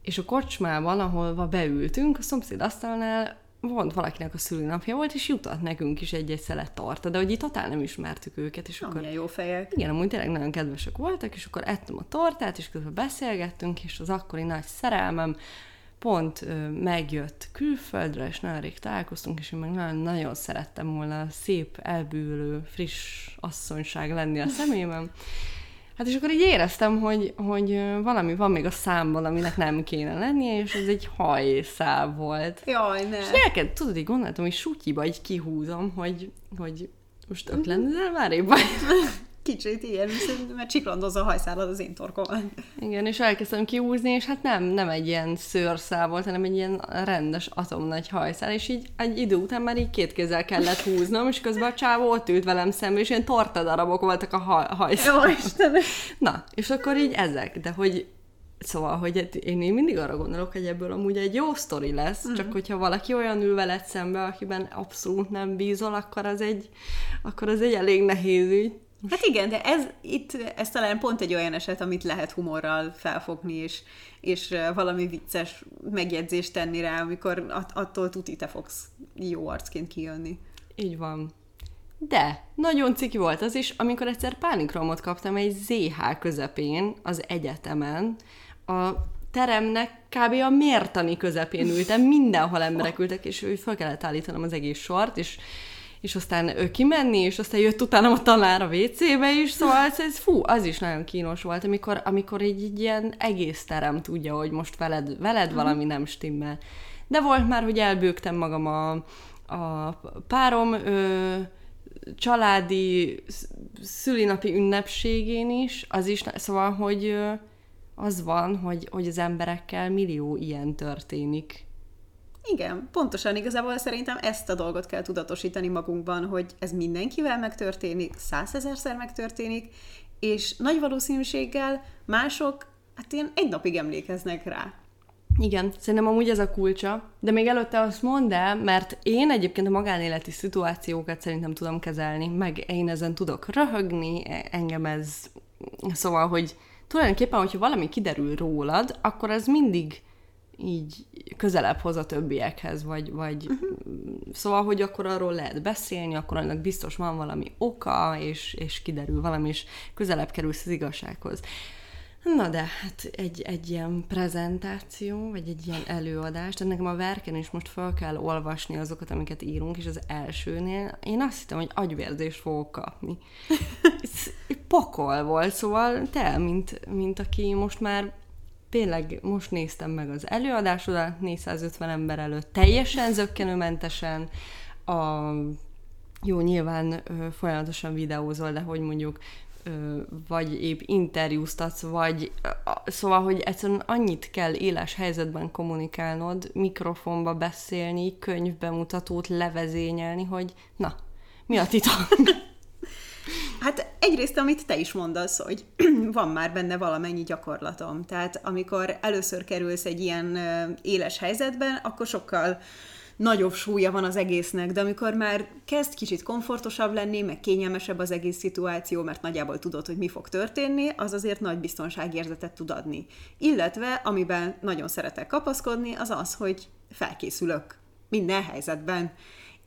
és a kocsmában, ahol beültünk, a szomszéd asztalnál volt valakinek a szülőnapja volt, és jutott nekünk is egy-egy szelet tarta, de hogy itt totál nem ismertük őket. És akkor, jó fejek. Igen, amúgy tényleg nagyon kedvesek voltak, és akkor ettem a tortát, és közben beszélgettünk, és az akkori nagy szerelmem pont ö, megjött külföldre, és nagyon rég találkoztunk, és én meg nagyon, nagyon szerettem volna szép, elbűvölő, friss asszonyság lenni a szemében. Hát és akkor így éreztem, hogy, hogy valami van még a számban, aminek nem kéne lennie, és ez egy hajszál volt. Jaj, ne. És neked, tudod, így gondoltam, hogy sutyiba így kihúzom, hogy, hogy most lennél már épp Kicsit ilyen, mert csiklandozza a hajszálad az én torkomon. Igen, és elkezdtem kiúzni, és hát nem, nem egy ilyen szőrszál volt, hanem egy ilyen rendes atomnagy hajszál, és így egy idő után már így két kézzel kellett húznom, és közben a csávó ott ült velem szembe, és ilyen tortadarabok voltak a haj- hajszál. Jó, Na, és akkor így ezek, de hogy Szóval, hogy hát én, én mindig arra gondolok, hogy ebből amúgy egy jó sztori lesz, mm. csak hogyha valaki olyan ül veled szembe, akiben abszolút nem bízol, akkor az egy, akkor az egy elég nehéz ügy. Hát igen, de ez itt, ez talán pont egy olyan eset, amit lehet humorral felfogni, és, és valami vicces megjegyzést tenni rá, amikor att- attól tuti te fogsz jó arcként kijönni. Így van. De nagyon ciki volt az is, amikor egyszer pánikromot kaptam egy ZH közepén az egyetemen. A teremnek kb. a mértani közepén ültem, mindenhol emberek ültek, és ő fel kellett állítanom az egész sort, és és aztán ő kimenni, és aztán jött utána a tanár a WC-be is, szóval ez, ez fú, az is nagyon kínos volt, amikor, amikor egy, egy ilyen egész terem tudja, hogy most veled, veled valami nem stimmel. De volt már, hogy elbőgtem magam a, a párom ö, családi szülinapi ünnepségén is, az is, szóval, hogy ö, az van, hogy, hogy az emberekkel millió ilyen történik. Igen, pontosan igazából szerintem ezt a dolgot kell tudatosítani magunkban, hogy ez mindenkivel megtörténik, százezerszer megtörténik, és nagy valószínűséggel mások hát ilyen egy napig emlékeznek rá. Igen, szerintem amúgy ez a kulcsa, de még előtte azt mondd el, mert én egyébként a magánéleti szituációkat szerintem tudom kezelni, meg én ezen tudok röhögni, engem ez, szóval, hogy tulajdonképpen, hogyha valami kiderül rólad, akkor ez mindig így közelebb hoz a többiekhez, vagy, vagy uh-huh. szóval, hogy akkor arról lehet beszélni, akkor annak biztos van valami oka, és, és kiderül valami, és közelebb kerülsz az igazsághoz. Na de, hát egy, egy ilyen prezentáció, vagy egy ilyen előadást, tehát nekem a verken is most fel kell olvasni azokat, amiket írunk, és az elsőnél én azt hittem, hogy agyvérzést fogok kapni. Ez pokol volt, szóval te, mint, mint aki most már tényleg most néztem meg az előadásodat, 450 ember előtt, teljesen zöggenőmentesen, a, jó, nyilván ö, folyamatosan videózol, de hogy mondjuk ö, vagy épp interjúztatsz, vagy ö, szóval, hogy egyszerűen annyit kell éles helyzetben kommunikálnod, mikrofonba beszélni, könyvbemutatót levezényelni, hogy na, mi a titok? Hát egyrészt, amit te is mondasz, hogy van már benne valamennyi gyakorlatom. Tehát amikor először kerülsz egy ilyen éles helyzetben, akkor sokkal nagyobb súlya van az egésznek, de amikor már kezd kicsit komfortosabb lenni, meg kényelmesebb az egész szituáció, mert nagyjából tudod, hogy mi fog történni, az azért nagy biztonságérzetet tud adni. Illetve, amiben nagyon szeretek kapaszkodni, az az, hogy felkészülök minden helyzetben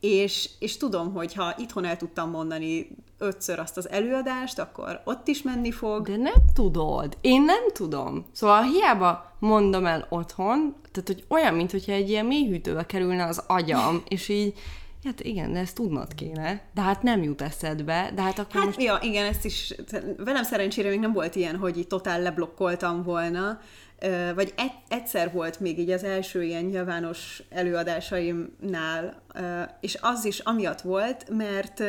és, és tudom, hogy ha itthon el tudtam mondani ötször azt az előadást, akkor ott is menni fog. De nem tudod. Én nem tudom. Szóval hiába mondom el otthon, tehát hogy olyan, mintha egy ilyen mélyhűtőbe kerülne az agyam, és így Hát igen, de ezt tudnod kéne. De hát nem jut eszedbe. De hát akkor hát, most... ja, igen, ezt is, velem szerencsére még nem volt ilyen, hogy így totál leblokkoltam volna, vagy egyszer volt még így az első ilyen nyilvános előadásaimnál, és az is amiatt volt, mert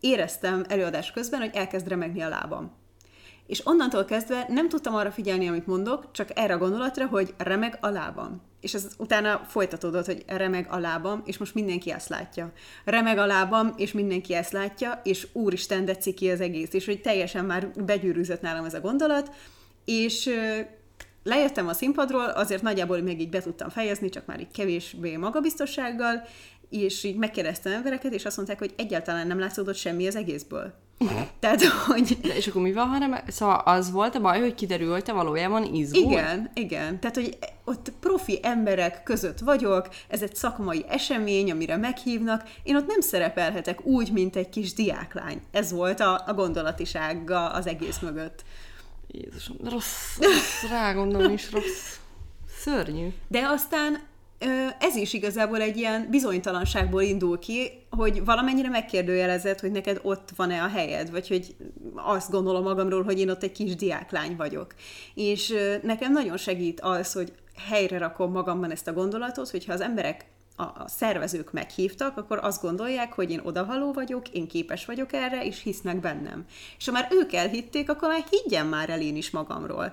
éreztem előadás közben, hogy elkezd remegni a lábam. És onnantól kezdve nem tudtam arra figyelni, amit mondok, csak erre a gondolatra, hogy remeg a lábam. És ez utána folytatódott, hogy remeg a lábam, és most mindenki ezt látja. Remeg a lábam, és mindenki ezt látja, és úristen, de ki az egész. És hogy teljesen már begyűrűzött nálam ez a gondolat, és lejöttem a színpadról, azért nagyjából még így be tudtam fejezni, csak már így kevésbé magabiztossággal, és így megkérdeztem embereket, és azt mondták, hogy egyáltalán nem látszódott semmi az egészből. Tehát, hogy... De és akkor mi van, hanem... Szóval az volt a baj, hogy kiderült, hogy te valójában izgul? Igen, igen. Tehát, hogy ott profi emberek között vagyok, ez egy szakmai esemény, amire meghívnak, én ott nem szerepelhetek úgy, mint egy kis diáklány. Ez volt a, a gondolatisága az egész mögött. Jézusom, rossz, rossz, rá gondolom is rossz. Szörnyű. De aztán ez is igazából egy ilyen bizonytalanságból indul ki, hogy valamennyire megkérdőjelezed, hogy neked ott van-e a helyed, vagy hogy azt gondolom magamról, hogy én ott egy kis diáklány vagyok. És nekem nagyon segít az, hogy helyre rakom magamban ezt a gondolatot, hogyha az emberek a, szervezők meghívtak, akkor azt gondolják, hogy én odavaló vagyok, én képes vagyok erre, és hisznek bennem. És ha már ők elhitték, akkor már higgyen már el én is magamról.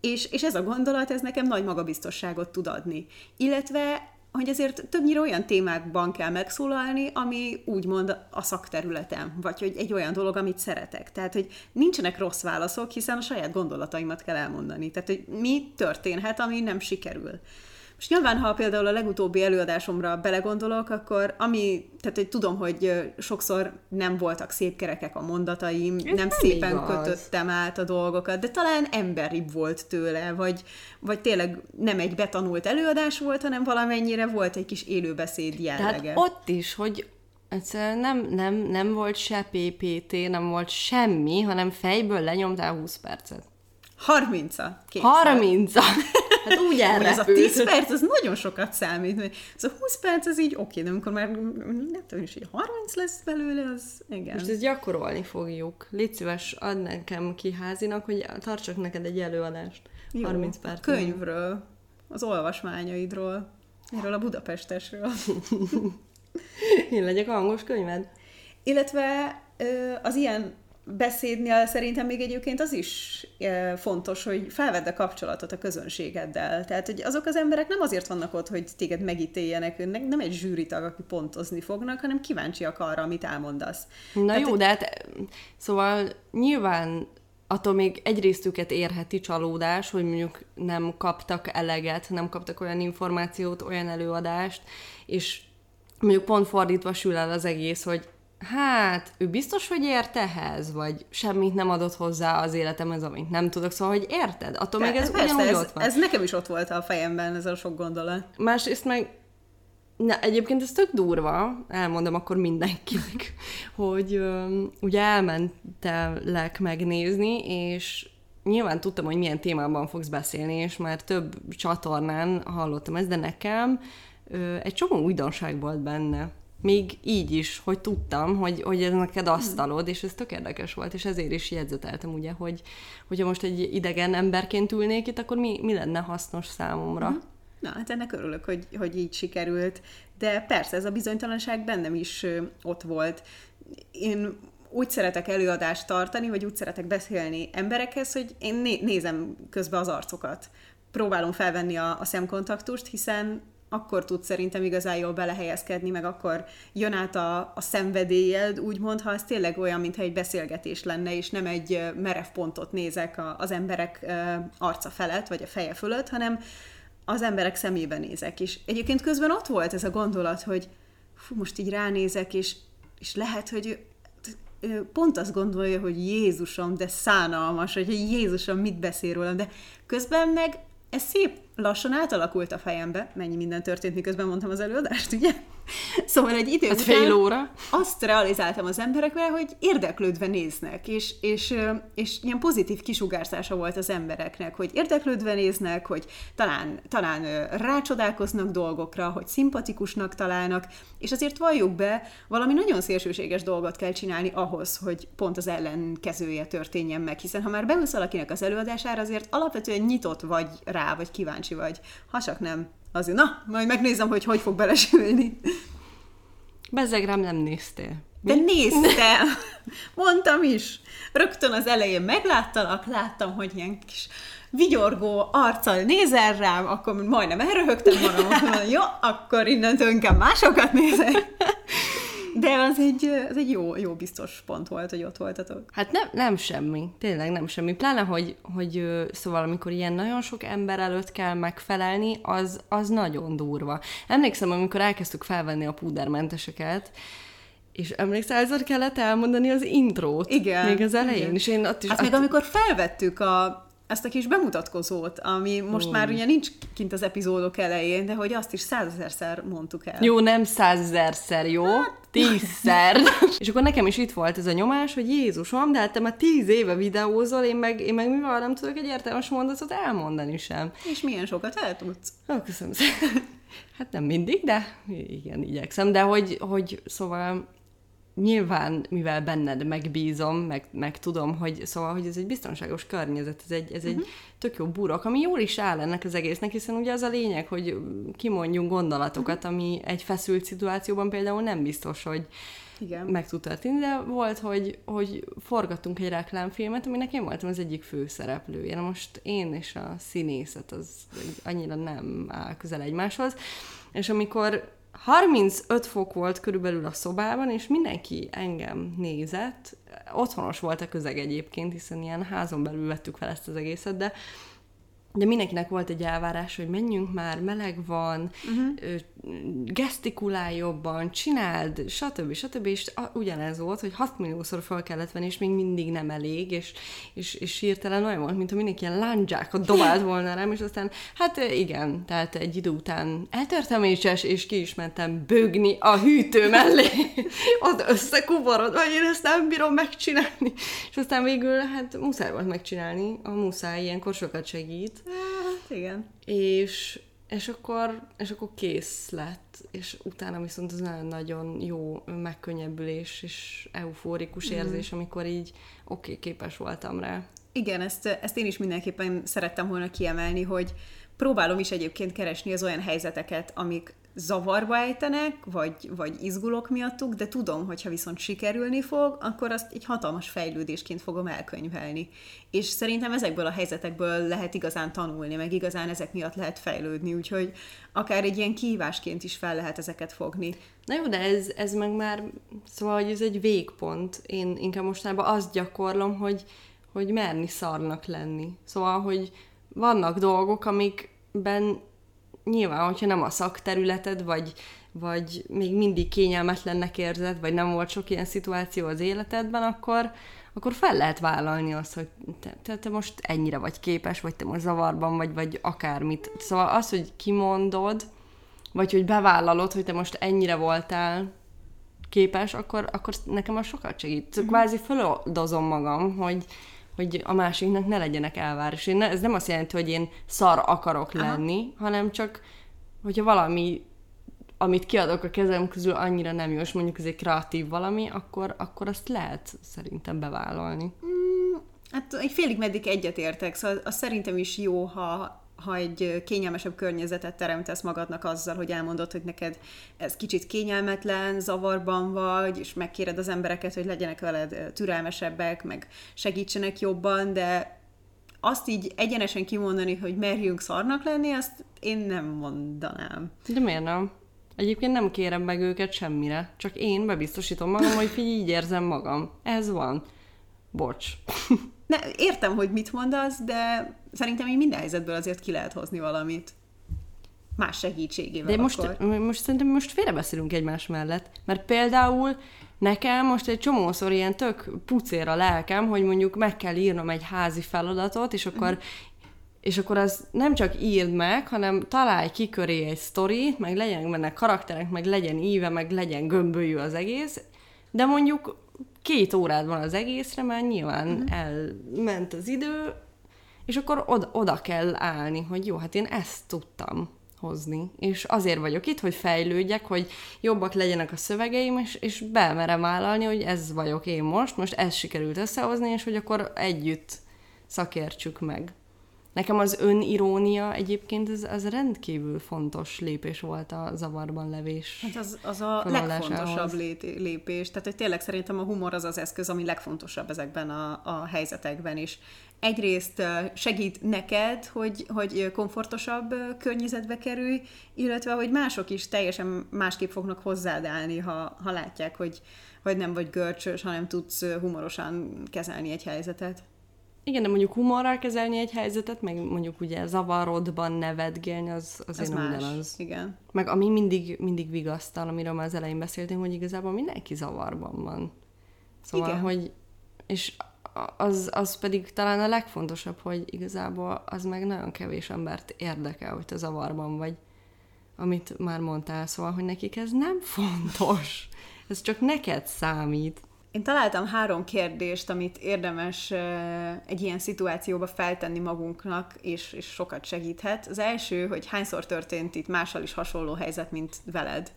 És, és ez a gondolat, ez nekem nagy magabiztosságot tud adni. Illetve hogy azért többnyire olyan témákban kell megszólalni, ami úgymond a szakterületem, vagy hogy egy olyan dolog, amit szeretek. Tehát, hogy nincsenek rossz válaszok, hiszen a saját gondolataimat kell elmondani. Tehát, hogy mi történhet, ami nem sikerül. És nyilván, ha például a legutóbbi előadásomra belegondolok, akkor ami, tehát hogy tudom, hogy sokszor nem voltak szép kerekek a mondataim, nem, nem szépen igaz. kötöttem át a dolgokat, de talán emberibb volt tőle, vagy, vagy tényleg nem egy betanult előadás volt, hanem valamennyire volt egy kis élőbeszéd jellege. Tehát ott is, hogy egyszerűen nem, nem, nem volt se PPT, nem volt semmi, hanem fejből lenyomtál 20 percet. 30-a. 30 -a. Hát úgy elrepült. Ez a 10 perc, az nagyon sokat számít. Ez a 20 perc, az így oké, de amikor már nem tudom is, hogy 30 lesz belőle, az igen. Most ezt gyakorolni fogjuk. Légy szíves, add nekem ki házinak, hogy tartsak neked egy előadást. Jó, 30 perc. Könyvről, az olvasmányaidról, erről a Budapestesről. Én legyek hangos könyved? Illetve az ilyen beszédnél szerintem még egyébként az is fontos, hogy felvedd a kapcsolatot a közönségeddel. Tehát, hogy azok az emberek nem azért vannak ott, hogy téged megítéljenek, nem egy zsűritag, aki pontozni fognak, hanem kíváncsiak arra, amit elmondasz. Na Tehát, jó, de hát szóval nyilván attól még egyrészt őket érheti csalódás, hogy mondjuk nem kaptak eleget, nem kaptak olyan információt, olyan előadást, és mondjuk pont fordítva sül el az egész, hogy hát, ő biztos, hogy ért ehhez, vagy semmit nem adott hozzá az életemhez, amit nem tudok, szóval, hogy érted? Attól De, még ez persze, ugyanúgy ez, ott van. Ez nekem is ott volt a fejemben, ez a sok gondolat. Másrészt meg Na, egyébként ez tök durva, elmondom akkor mindenkinek, hogy um, ugye elmentelek megnézni, és nyilván tudtam, hogy milyen témában fogsz beszélni, és már több csatornán hallottam ezt, de nekem ö, egy csomó újdonság volt benne még így is, hogy tudtam, hogy, hogy ez neked asztalod, és ez tök érdekes volt, és ezért is jegyzeteltem ugye, hogy hogyha most egy idegen emberként ülnék itt, akkor mi, mi lenne hasznos számomra. Mhm. Na, hát ennek örülök, hogy, hogy így sikerült, de persze ez a bizonytalanság bennem is ott volt. Én úgy szeretek előadást tartani, vagy úgy szeretek beszélni emberekhez, hogy én né- nézem közben az arcokat. Próbálom felvenni a, a szemkontaktust, hiszen akkor tud szerintem igazán jól belehelyezkedni, meg akkor jön át a, a szenvedélyed, úgymond, ha ez tényleg olyan, mintha egy beszélgetés lenne, és nem egy merev pontot nézek a, az emberek arca felett, vagy a feje fölött, hanem az emberek szemébe nézek. És egyébként közben ott volt ez a gondolat, hogy fú, most így ránézek, és, és lehet, hogy pont azt gondolja, hogy Jézusom, de szánalmas, hogy Jézusom mit beszél rólam, de közben meg ez szép lassan átalakult a fejembe, mennyi minden történt, miközben mondtam az előadást, ugye? Szóval egy idő hát után fél óra. azt realizáltam az emberekvel, hogy érdeklődve néznek, és, és, és ilyen pozitív kisugárzása volt az embereknek, hogy érdeklődve néznek, hogy talán, talán rácsodálkoznak dolgokra, hogy szimpatikusnak találnak, és azért valljuk be, valami nagyon szélsőséges dolgot kell csinálni ahhoz, hogy pont az ellenkezője történjen meg, hiszen ha már beülsz valakinek az előadására, azért alapvetően nyitott vagy rá, vagy kíváncsi vagy, ha csak nem Azért, na, majd megnézem, hogy hogy fog belesülni. Bezzeg rám nem néztél. De néztem! Mondtam is. Rögtön az elején megláttalak, láttam, hogy ilyen kis vigyorgó arccal nézel rám, akkor majdnem elröhögtem magam, jó, akkor innentől inkább másokat nézek. De az egy, az egy jó, jó biztos pont volt, hogy ott voltatok. Hát nem, nem semmi, tényleg nem semmi. Pláne, hogy, hogy szóval amikor ilyen nagyon sok ember előtt kell megfelelni, az, az nagyon durva. Emlékszem, amikor elkezdtük felvenni a púdermenteseket, és emlékszel, ezzel kellett elmondani az intrót. Igen. Még az elején. Igen. És én ott is hát még amikor felvettük a, ezt a kis bemutatkozót, ami most hmm. már ugye nincs kint az epizódok elején, de hogy azt is százezerszer mondtuk el. Jó, nem százezerszer, jó? Hát... Tízszer. és akkor nekem is itt volt ez a nyomás, hogy Jézusom, de hát te már tíz éve videózol, én meg, én meg mivel nem tudok egy értelmes mondatot elmondani sem. És milyen sokat el tudsz? Ó, köszönöm szépen. Hát nem mindig, de igen, igyekszem. De hogy, hogy szóval nyilván, mivel benned megbízom, meg, meg tudom, hogy szóval, hogy ez egy biztonságos környezet, ez egy, ez uh-huh. egy mhm. tök jó burok, ami jól is áll ennek az egésznek, hiszen ugye az a lényeg, hogy kimondjunk gondolatokat, uh-huh. ami egy feszült szituációban például nem biztos, hogy igen. meg tud történni, de volt, hogy, hogy forgattunk egy reklámfilmet, aminek én voltam az egyik főszereplője. Na most én és a színészet az annyira nem áll közel egymáshoz, és amikor 35 fok volt körülbelül a szobában, és mindenki engem nézett. Otthonos volt a közeg egyébként, hiszen ilyen házon belül vettük fel ezt az egészet, de de mindenkinek volt egy elvárás, hogy menjünk már, meleg van, uh-huh. gesztikulálj jobban, csináld, stb. stb. És ugyanez volt, hogy 6 milliószor fel kellett venni, és még mindig nem elég, és, és, és hirtelen olyan volt, mint mindenki ilyen lándzsákat dobált volna rám, és aztán, hát igen, tehát egy idő után eltörtem és, és ki is mentem bőgni a hűtő mellé, ott összekuborod, vagy én ezt nem bírom megcsinálni. És aztán végül, hát muszáj volt megcsinálni, a muszáj ilyenkor sokat segít, Hát igen. És, és, akkor, és akkor kész lett, és utána viszont az nagyon-nagyon jó megkönnyebbülés és eufórikus mm. érzés, amikor így oké, okay, képes voltam rá. Igen, ezt, ezt én is mindenképpen szerettem volna kiemelni, hogy próbálom is egyébként keresni az olyan helyzeteket, amik zavarba ejtenek, vagy, vagy izgulok miattuk, de tudom, hogy ha viszont sikerülni fog, akkor azt egy hatalmas fejlődésként fogom elkönyvelni. És szerintem ezekből a helyzetekből lehet igazán tanulni, meg igazán ezek miatt lehet fejlődni, úgyhogy akár egy ilyen kihívásként is fel lehet ezeket fogni. Na jó, de ez, ez meg már, szóval, hogy ez egy végpont. Én inkább mostanában azt gyakorlom, hogy, hogy merni szarnak lenni. Szóval, hogy vannak dolgok, amikben nyilván, hogyha nem a szakterületed, vagy, vagy még mindig kényelmetlennek érzed, vagy nem volt sok ilyen szituáció az életedben, akkor, akkor fel lehet vállalni azt, hogy te, te, te most ennyire vagy képes, vagy te most zavarban vagy, vagy akármit. Szóval az, hogy kimondod, vagy hogy bevállalod, hogy te most ennyire voltál képes, akkor, akkor nekem az sokat segít. Mm-hmm. Kvázi föloldozom magam, hogy, hogy a másiknak ne legyenek elvárás. Én ne, ez nem azt jelenti, hogy én szar akarok Aha. lenni, hanem csak, hogyha valami, amit kiadok a kezem közül annyira nem jó, és mondjuk ez egy kreatív valami, akkor, akkor azt lehet szerintem bevállalni. Mm, hát egy félig meddig egyetértek, szóval az szerintem is jó, ha ha egy kényelmesebb környezetet teremtesz magadnak azzal, hogy elmondod, hogy neked ez kicsit kényelmetlen, zavarban vagy, és megkéred az embereket, hogy legyenek veled türelmesebbek, meg segítsenek jobban, de azt így egyenesen kimondani, hogy merjünk szarnak lenni, azt én nem mondanám. De miért nem? Egyébként nem kérem meg őket semmire, csak én bebiztosítom magam, hogy így érzem magam. Ez van. Bocs. Ne, értem, hogy mit mondasz, de szerintem így minden helyzetből azért ki lehet hozni valamit. Más segítségével De most, akkor. most szerintem most félrebeszélünk egymás mellett. Mert például nekem most egy csomószor ilyen tök pucér a lelkem, hogy mondjuk meg kell írnom egy házi feladatot, és akkor uh-huh. és akkor az nem csak írd meg, hanem találj ki köré egy sztorit, meg legyen benne karakterek, meg legyen íve, meg legyen gömbölyű az egész, de mondjuk két órád van az egészre, már nyilván uh-huh. elment az idő, és akkor oda, oda kell állni, hogy jó, hát én ezt tudtam hozni. És azért vagyok itt, hogy fejlődjek, hogy jobbak legyenek a szövegeim, és, és bemerem vállalni, hogy ez vagyok én most, most ez sikerült összehozni, és hogy akkor együtt szakértsük meg. Nekem az önirónia egyébként az, az rendkívül fontos lépés volt a zavarban levés. Hát az, az a legfontosabb lépés. Tehát, hogy tényleg szerintem a humor az az eszköz, ami legfontosabb ezekben a, a helyzetekben is. Egyrészt segít neked, hogy, hogy komfortosabb környezetbe kerülj, illetve hogy mások is teljesen másképp fognak hozzád állni, ha, ha látják, hogy, hogy nem vagy görcsös, hanem tudsz humorosan kezelni egy helyzetet. Igen, de mondjuk humorral kezelni egy helyzetet, meg mondjuk ugye zavarodban nevetgélni, az az én ugyanaz. Igen. Meg ami mindig, mindig vigasztal, amiről már az elején beszéltünk, hogy igazából mindenki zavarban van. Szóval, Igen. hogy és az, az pedig talán a legfontosabb, hogy igazából az meg nagyon kevés embert érdekel, hogy te zavarban vagy, amit már mondtál, szóval, hogy nekik ez nem fontos. Ez csak neked számít. Én találtam három kérdést, amit érdemes egy ilyen szituációba feltenni magunknak, és, és sokat segíthet. Az első, hogy hányszor történt itt mással is hasonló helyzet, mint veled.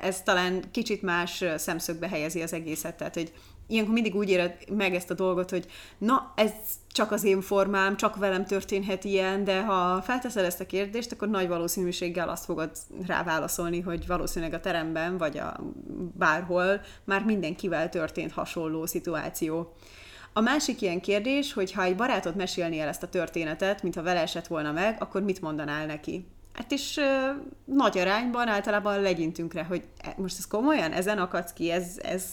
Ez talán kicsit más szemszögbe helyezi az egészet, tehát hogy ilyenkor mindig úgy éred meg ezt a dolgot, hogy na, ez csak az én formám, csak velem történhet ilyen, de ha felteszel ezt a kérdést, akkor nagy valószínűséggel azt fogod rá válaszolni, hogy valószínűleg a teremben, vagy a bárhol már mindenkivel történt hasonló szituáció. A másik ilyen kérdés, hogy ha egy barátod mesélni el ezt a történetet, mintha vele esett volna meg, akkor mit mondanál neki? Hát is ö, nagy arányban általában legyintünk rá, hogy e, most ez komolyan, ezen akadsz ki, ez, ez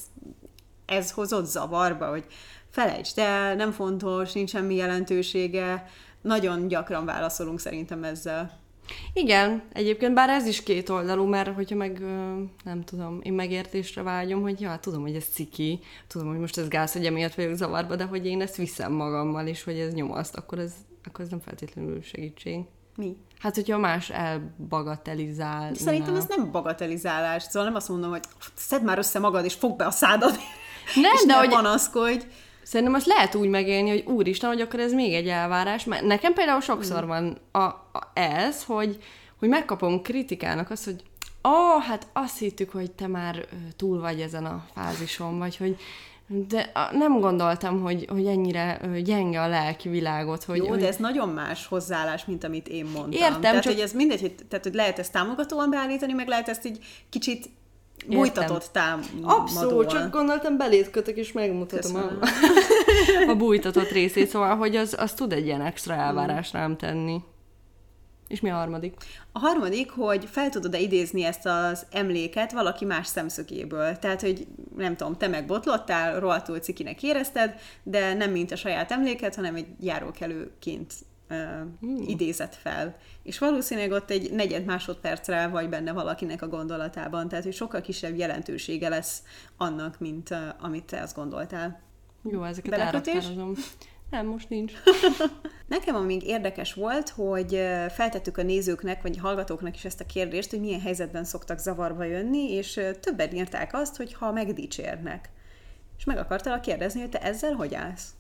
ez hozott zavarba, hogy felejtsd el, nem fontos, nincs semmi jelentősége, nagyon gyakran válaszolunk szerintem ezzel. Igen, egyébként bár ez is két oldalú, mert hogyha meg, nem tudom, én megértésre vágyom, hogy ja, tudom, hogy ez ciki, tudom, hogy most ez gáz, hogy emiatt vagyok zavarba, de hogy én ezt viszem magammal, és hogy ez nyomaszt, akkor ez, akkor ez nem feltétlenül segítség. Mi? Hát, hogyha más elbagatelizál. Szerintem ez nem bagatelizálás, szóval nem azt mondom, hogy szedd már össze magad, és fogd be a szádat, nem, és de ne hogy... panaszkodj. Szerintem azt lehet úgy megélni, hogy úristen, hogy akkor ez még egy elvárás, mert nekem például sokszor van a, a, ez, hogy, hogy megkapom kritikának azt, hogy ó, oh, hát azt hittük, hogy te már túl vagy ezen a fázison, vagy hogy de nem gondoltam, hogy, hogy ennyire gyenge a lelki világot. Hogy, Jó, hogy... de ez nagyon más hozzáállás, mint amit én mondtam. Értem, tehát, csak... hogy ez mindegy, hogy, tehát, hogy lehet ezt támogatóan beállítani, meg lehet ezt így kicsit bújtatott támadóan. Abszolút, csak gondoltam belét kötök, és megmutatom a, a bújtatott részét, szóval, hogy az, az tud egy ilyen extra elvárás rám tenni. És mi a harmadik? A harmadik, hogy fel tudod-e idézni ezt az emléket valaki más szemszögéből. Tehát, hogy nem tudom, te megbotlottál, rohadtul cikinek érezted, de nem mint a saját emléket, hanem egy járókelőként uh, idézett fel. És valószínűleg ott egy negyed másodpercre vagy benne valakinek a gondolatában, tehát hogy sokkal kisebb jelentősége lesz annak, mint uh, amit te azt gondoltál. Jó, ezeket elraktározom. Nem, most nincs. Nekem amíg érdekes volt, hogy feltettük a nézőknek, vagy a hallgatóknak is ezt a kérdést, hogy milyen helyzetben szoktak zavarba jönni, és többen írták azt, hogy ha megdicsérnek. És meg akartalak kérdezni, hogy te ezzel hogy állsz?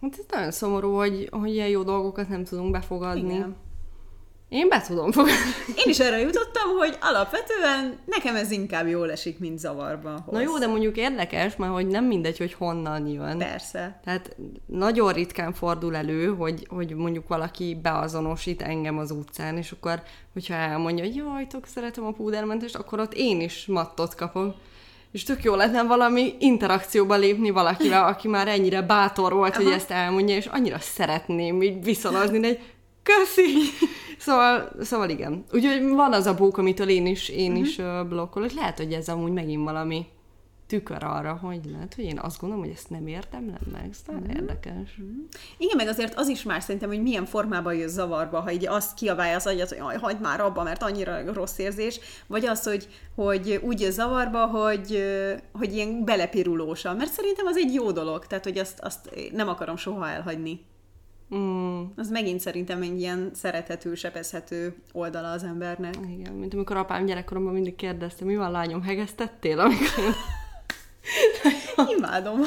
Hát ez nagyon szomorú, hogy, hogy ilyen jó dolgokat nem tudunk befogadni. Igen. Én be tudom fogadni. Én is erre jutottam, hogy alapvetően nekem ez inkább jól esik, mint zavarba hoz. Na jó, de mondjuk érdekes, mert hogy nem mindegy, hogy honnan jön. Persze. Tehát nagyon ritkán fordul elő, hogy, hogy mondjuk valaki beazonosít engem az utcán, és akkor, hogyha elmondja, hogy jaj, tök szeretem a púdermentést, akkor ott én is mattot kapom. És tök jó lenne valami interakcióba lépni valakivel, aki már ennyire bátor volt, Aha. hogy ezt elmondja, és annyira szeretném így viszonozni, egy köszi! Szóval, szóval igen. Úgyhogy van az a bók, amitől én is, én uh-huh. is blokkolok. Lehet, hogy ez amúgy megint valami tükör arra, hogy lehet, hogy én azt gondolom, hogy ezt nem értem nem meg, ez mm. érdekes. Mm. Igen, meg azért az is más szerintem, hogy milyen formában jön zavarba, ha így azt kiabálja az agyat, hogy hagyd már abba, mert annyira rossz érzés, vagy az, hogy, hogy úgy jön zavarba, hogy, hogy ilyen belepirulósan, mert szerintem az egy jó dolog, tehát hogy azt, azt nem akarom soha elhagyni. Mm. Az megint szerintem egy ilyen szerethető, sebezhető oldala az embernek. Igen, mint amikor apám gyerekkoromban mindig kérdezte, mi van lányom, hegesztettél, amikor Imádom.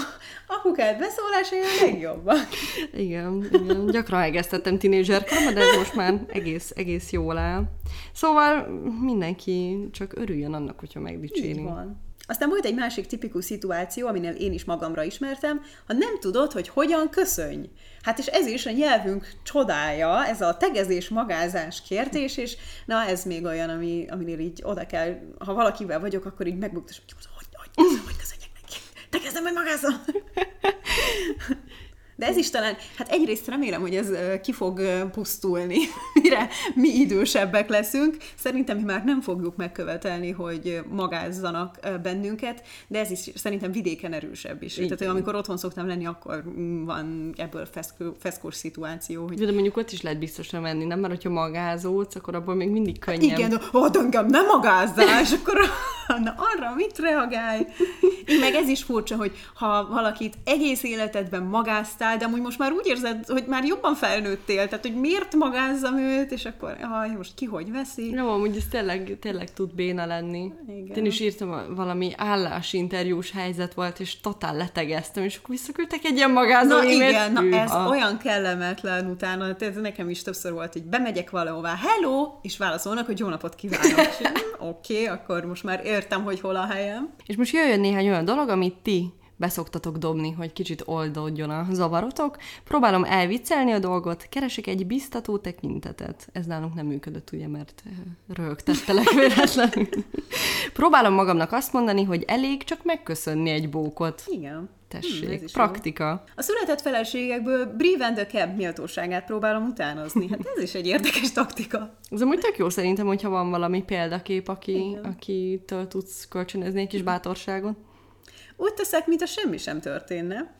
Apukád beszólásai a legjobbak. Igen, igen. Gyakran egeztettem tinédzserkoromban, de ez most már egész, egész jól áll. Szóval mindenki csak örüljön annak, hogyha megdicséri. Így van. Aztán volt egy másik tipikus szituáció, aminél én is magamra ismertem, ha nem tudod, hogy hogyan köszönj. Hát és ez is a nyelvünk csodája, ez a tegezés, magázás kérdés, és na ez még olyan, ami, aminél így oda kell, ha valakivel vagyok, akkor így megbuktatom, hogy hogy, hogy, hogy, hogy köszönjek neki. Te kezdem meg magázol. De ez is talán, hát egyrészt remélem, hogy ez ki fog pusztulni, mire mi idősebbek leszünk. Szerintem mi már nem fogjuk megkövetelni, hogy magázzanak bennünket, de ez is szerintem vidéken erősebb is. Igen. Tehát, hogy amikor otthon szoktam lenni, akkor van ebből feszkó, feszkós szituáció. Hogy... De mondjuk ott is lehet biztosan menni, nem? Mert hogyha magázódsz, akkor abból még mindig könnyebb. Igen, de engem nem magázzál, és akkor na, arra mit reagálj? Meg ez is furcsa, hogy ha valakit egész életedben magáztál, de amúgy most már úgy érzed, hogy már jobban felnőttél, tehát hogy miért magázzam őt, és akkor ha most ki hogy veszi. Jó, amúgy ez tényleg, tényleg tud béna lenni. Igen. Én is írtam, valami állásinterjús helyzet volt, és totál letegeztem, és akkor visszaküldtek egy ilyen magázó Na igen, na ez olyan kellemetlen utána, ez nekem is többször volt, hogy bemegyek valahová, hello, és válaszolnak, hogy jó napot kívánok. Hm, Oké, okay, akkor most már értem, hogy hol a helyem. És most jöjjön néhány olyan dolog, amit ti beszoktatok dobni, hogy kicsit oldódjon a zavarotok. Próbálom elviccelni a dolgot, keresek egy biztató tekintetet. Ez nálunk nem működött, ugye, mert röhögtettelek véletlenül. Próbálom magamnak azt mondani, hogy elég csak megköszönni egy bókot. Igen. Tessék, hmm, praktika. Jó. A született feleségekből Brie and the Cab méltóságát próbálom utánozni. Hát ez is egy érdekes taktika. Ez amúgy tök jó szerintem, hogyha van valami példakép, aki, akitől tudsz kölcsönözni egy kis bátorságot. Úgy teszek, mintha semmi sem történne.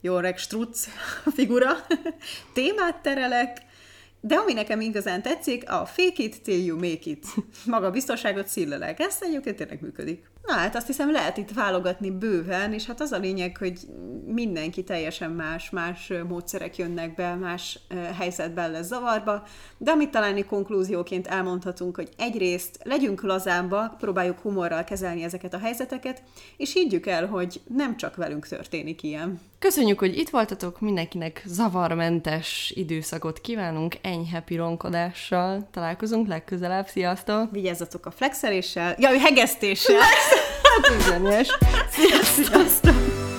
jó öreg struc figura, témát terelek, de ami nekem igazán tetszik, a fake it till you make it. Maga biztonságot szillelek. Ez egyébként tényleg működik. Na hát azt hiszem lehet itt válogatni bőven, és hát az a lényeg, hogy mindenki teljesen más, más módszerek jönnek be, más helyzetben lesz zavarba, de amit talán konklúzióként elmondhatunk, hogy egyrészt legyünk lazámba, próbáljuk humorral kezelni ezeket a helyzeteket, és higgyük el, hogy nem csak velünk történik ilyen. Köszönjük, hogy itt voltatok, mindenkinek zavarmentes időszakot kívánunk, enyhe pironkodással. Találkozunk legközelebb, sziasztok! Vigyázzatok a flexeléssel, ja, hegesztéssel! Hát üzenes! Sziasztok!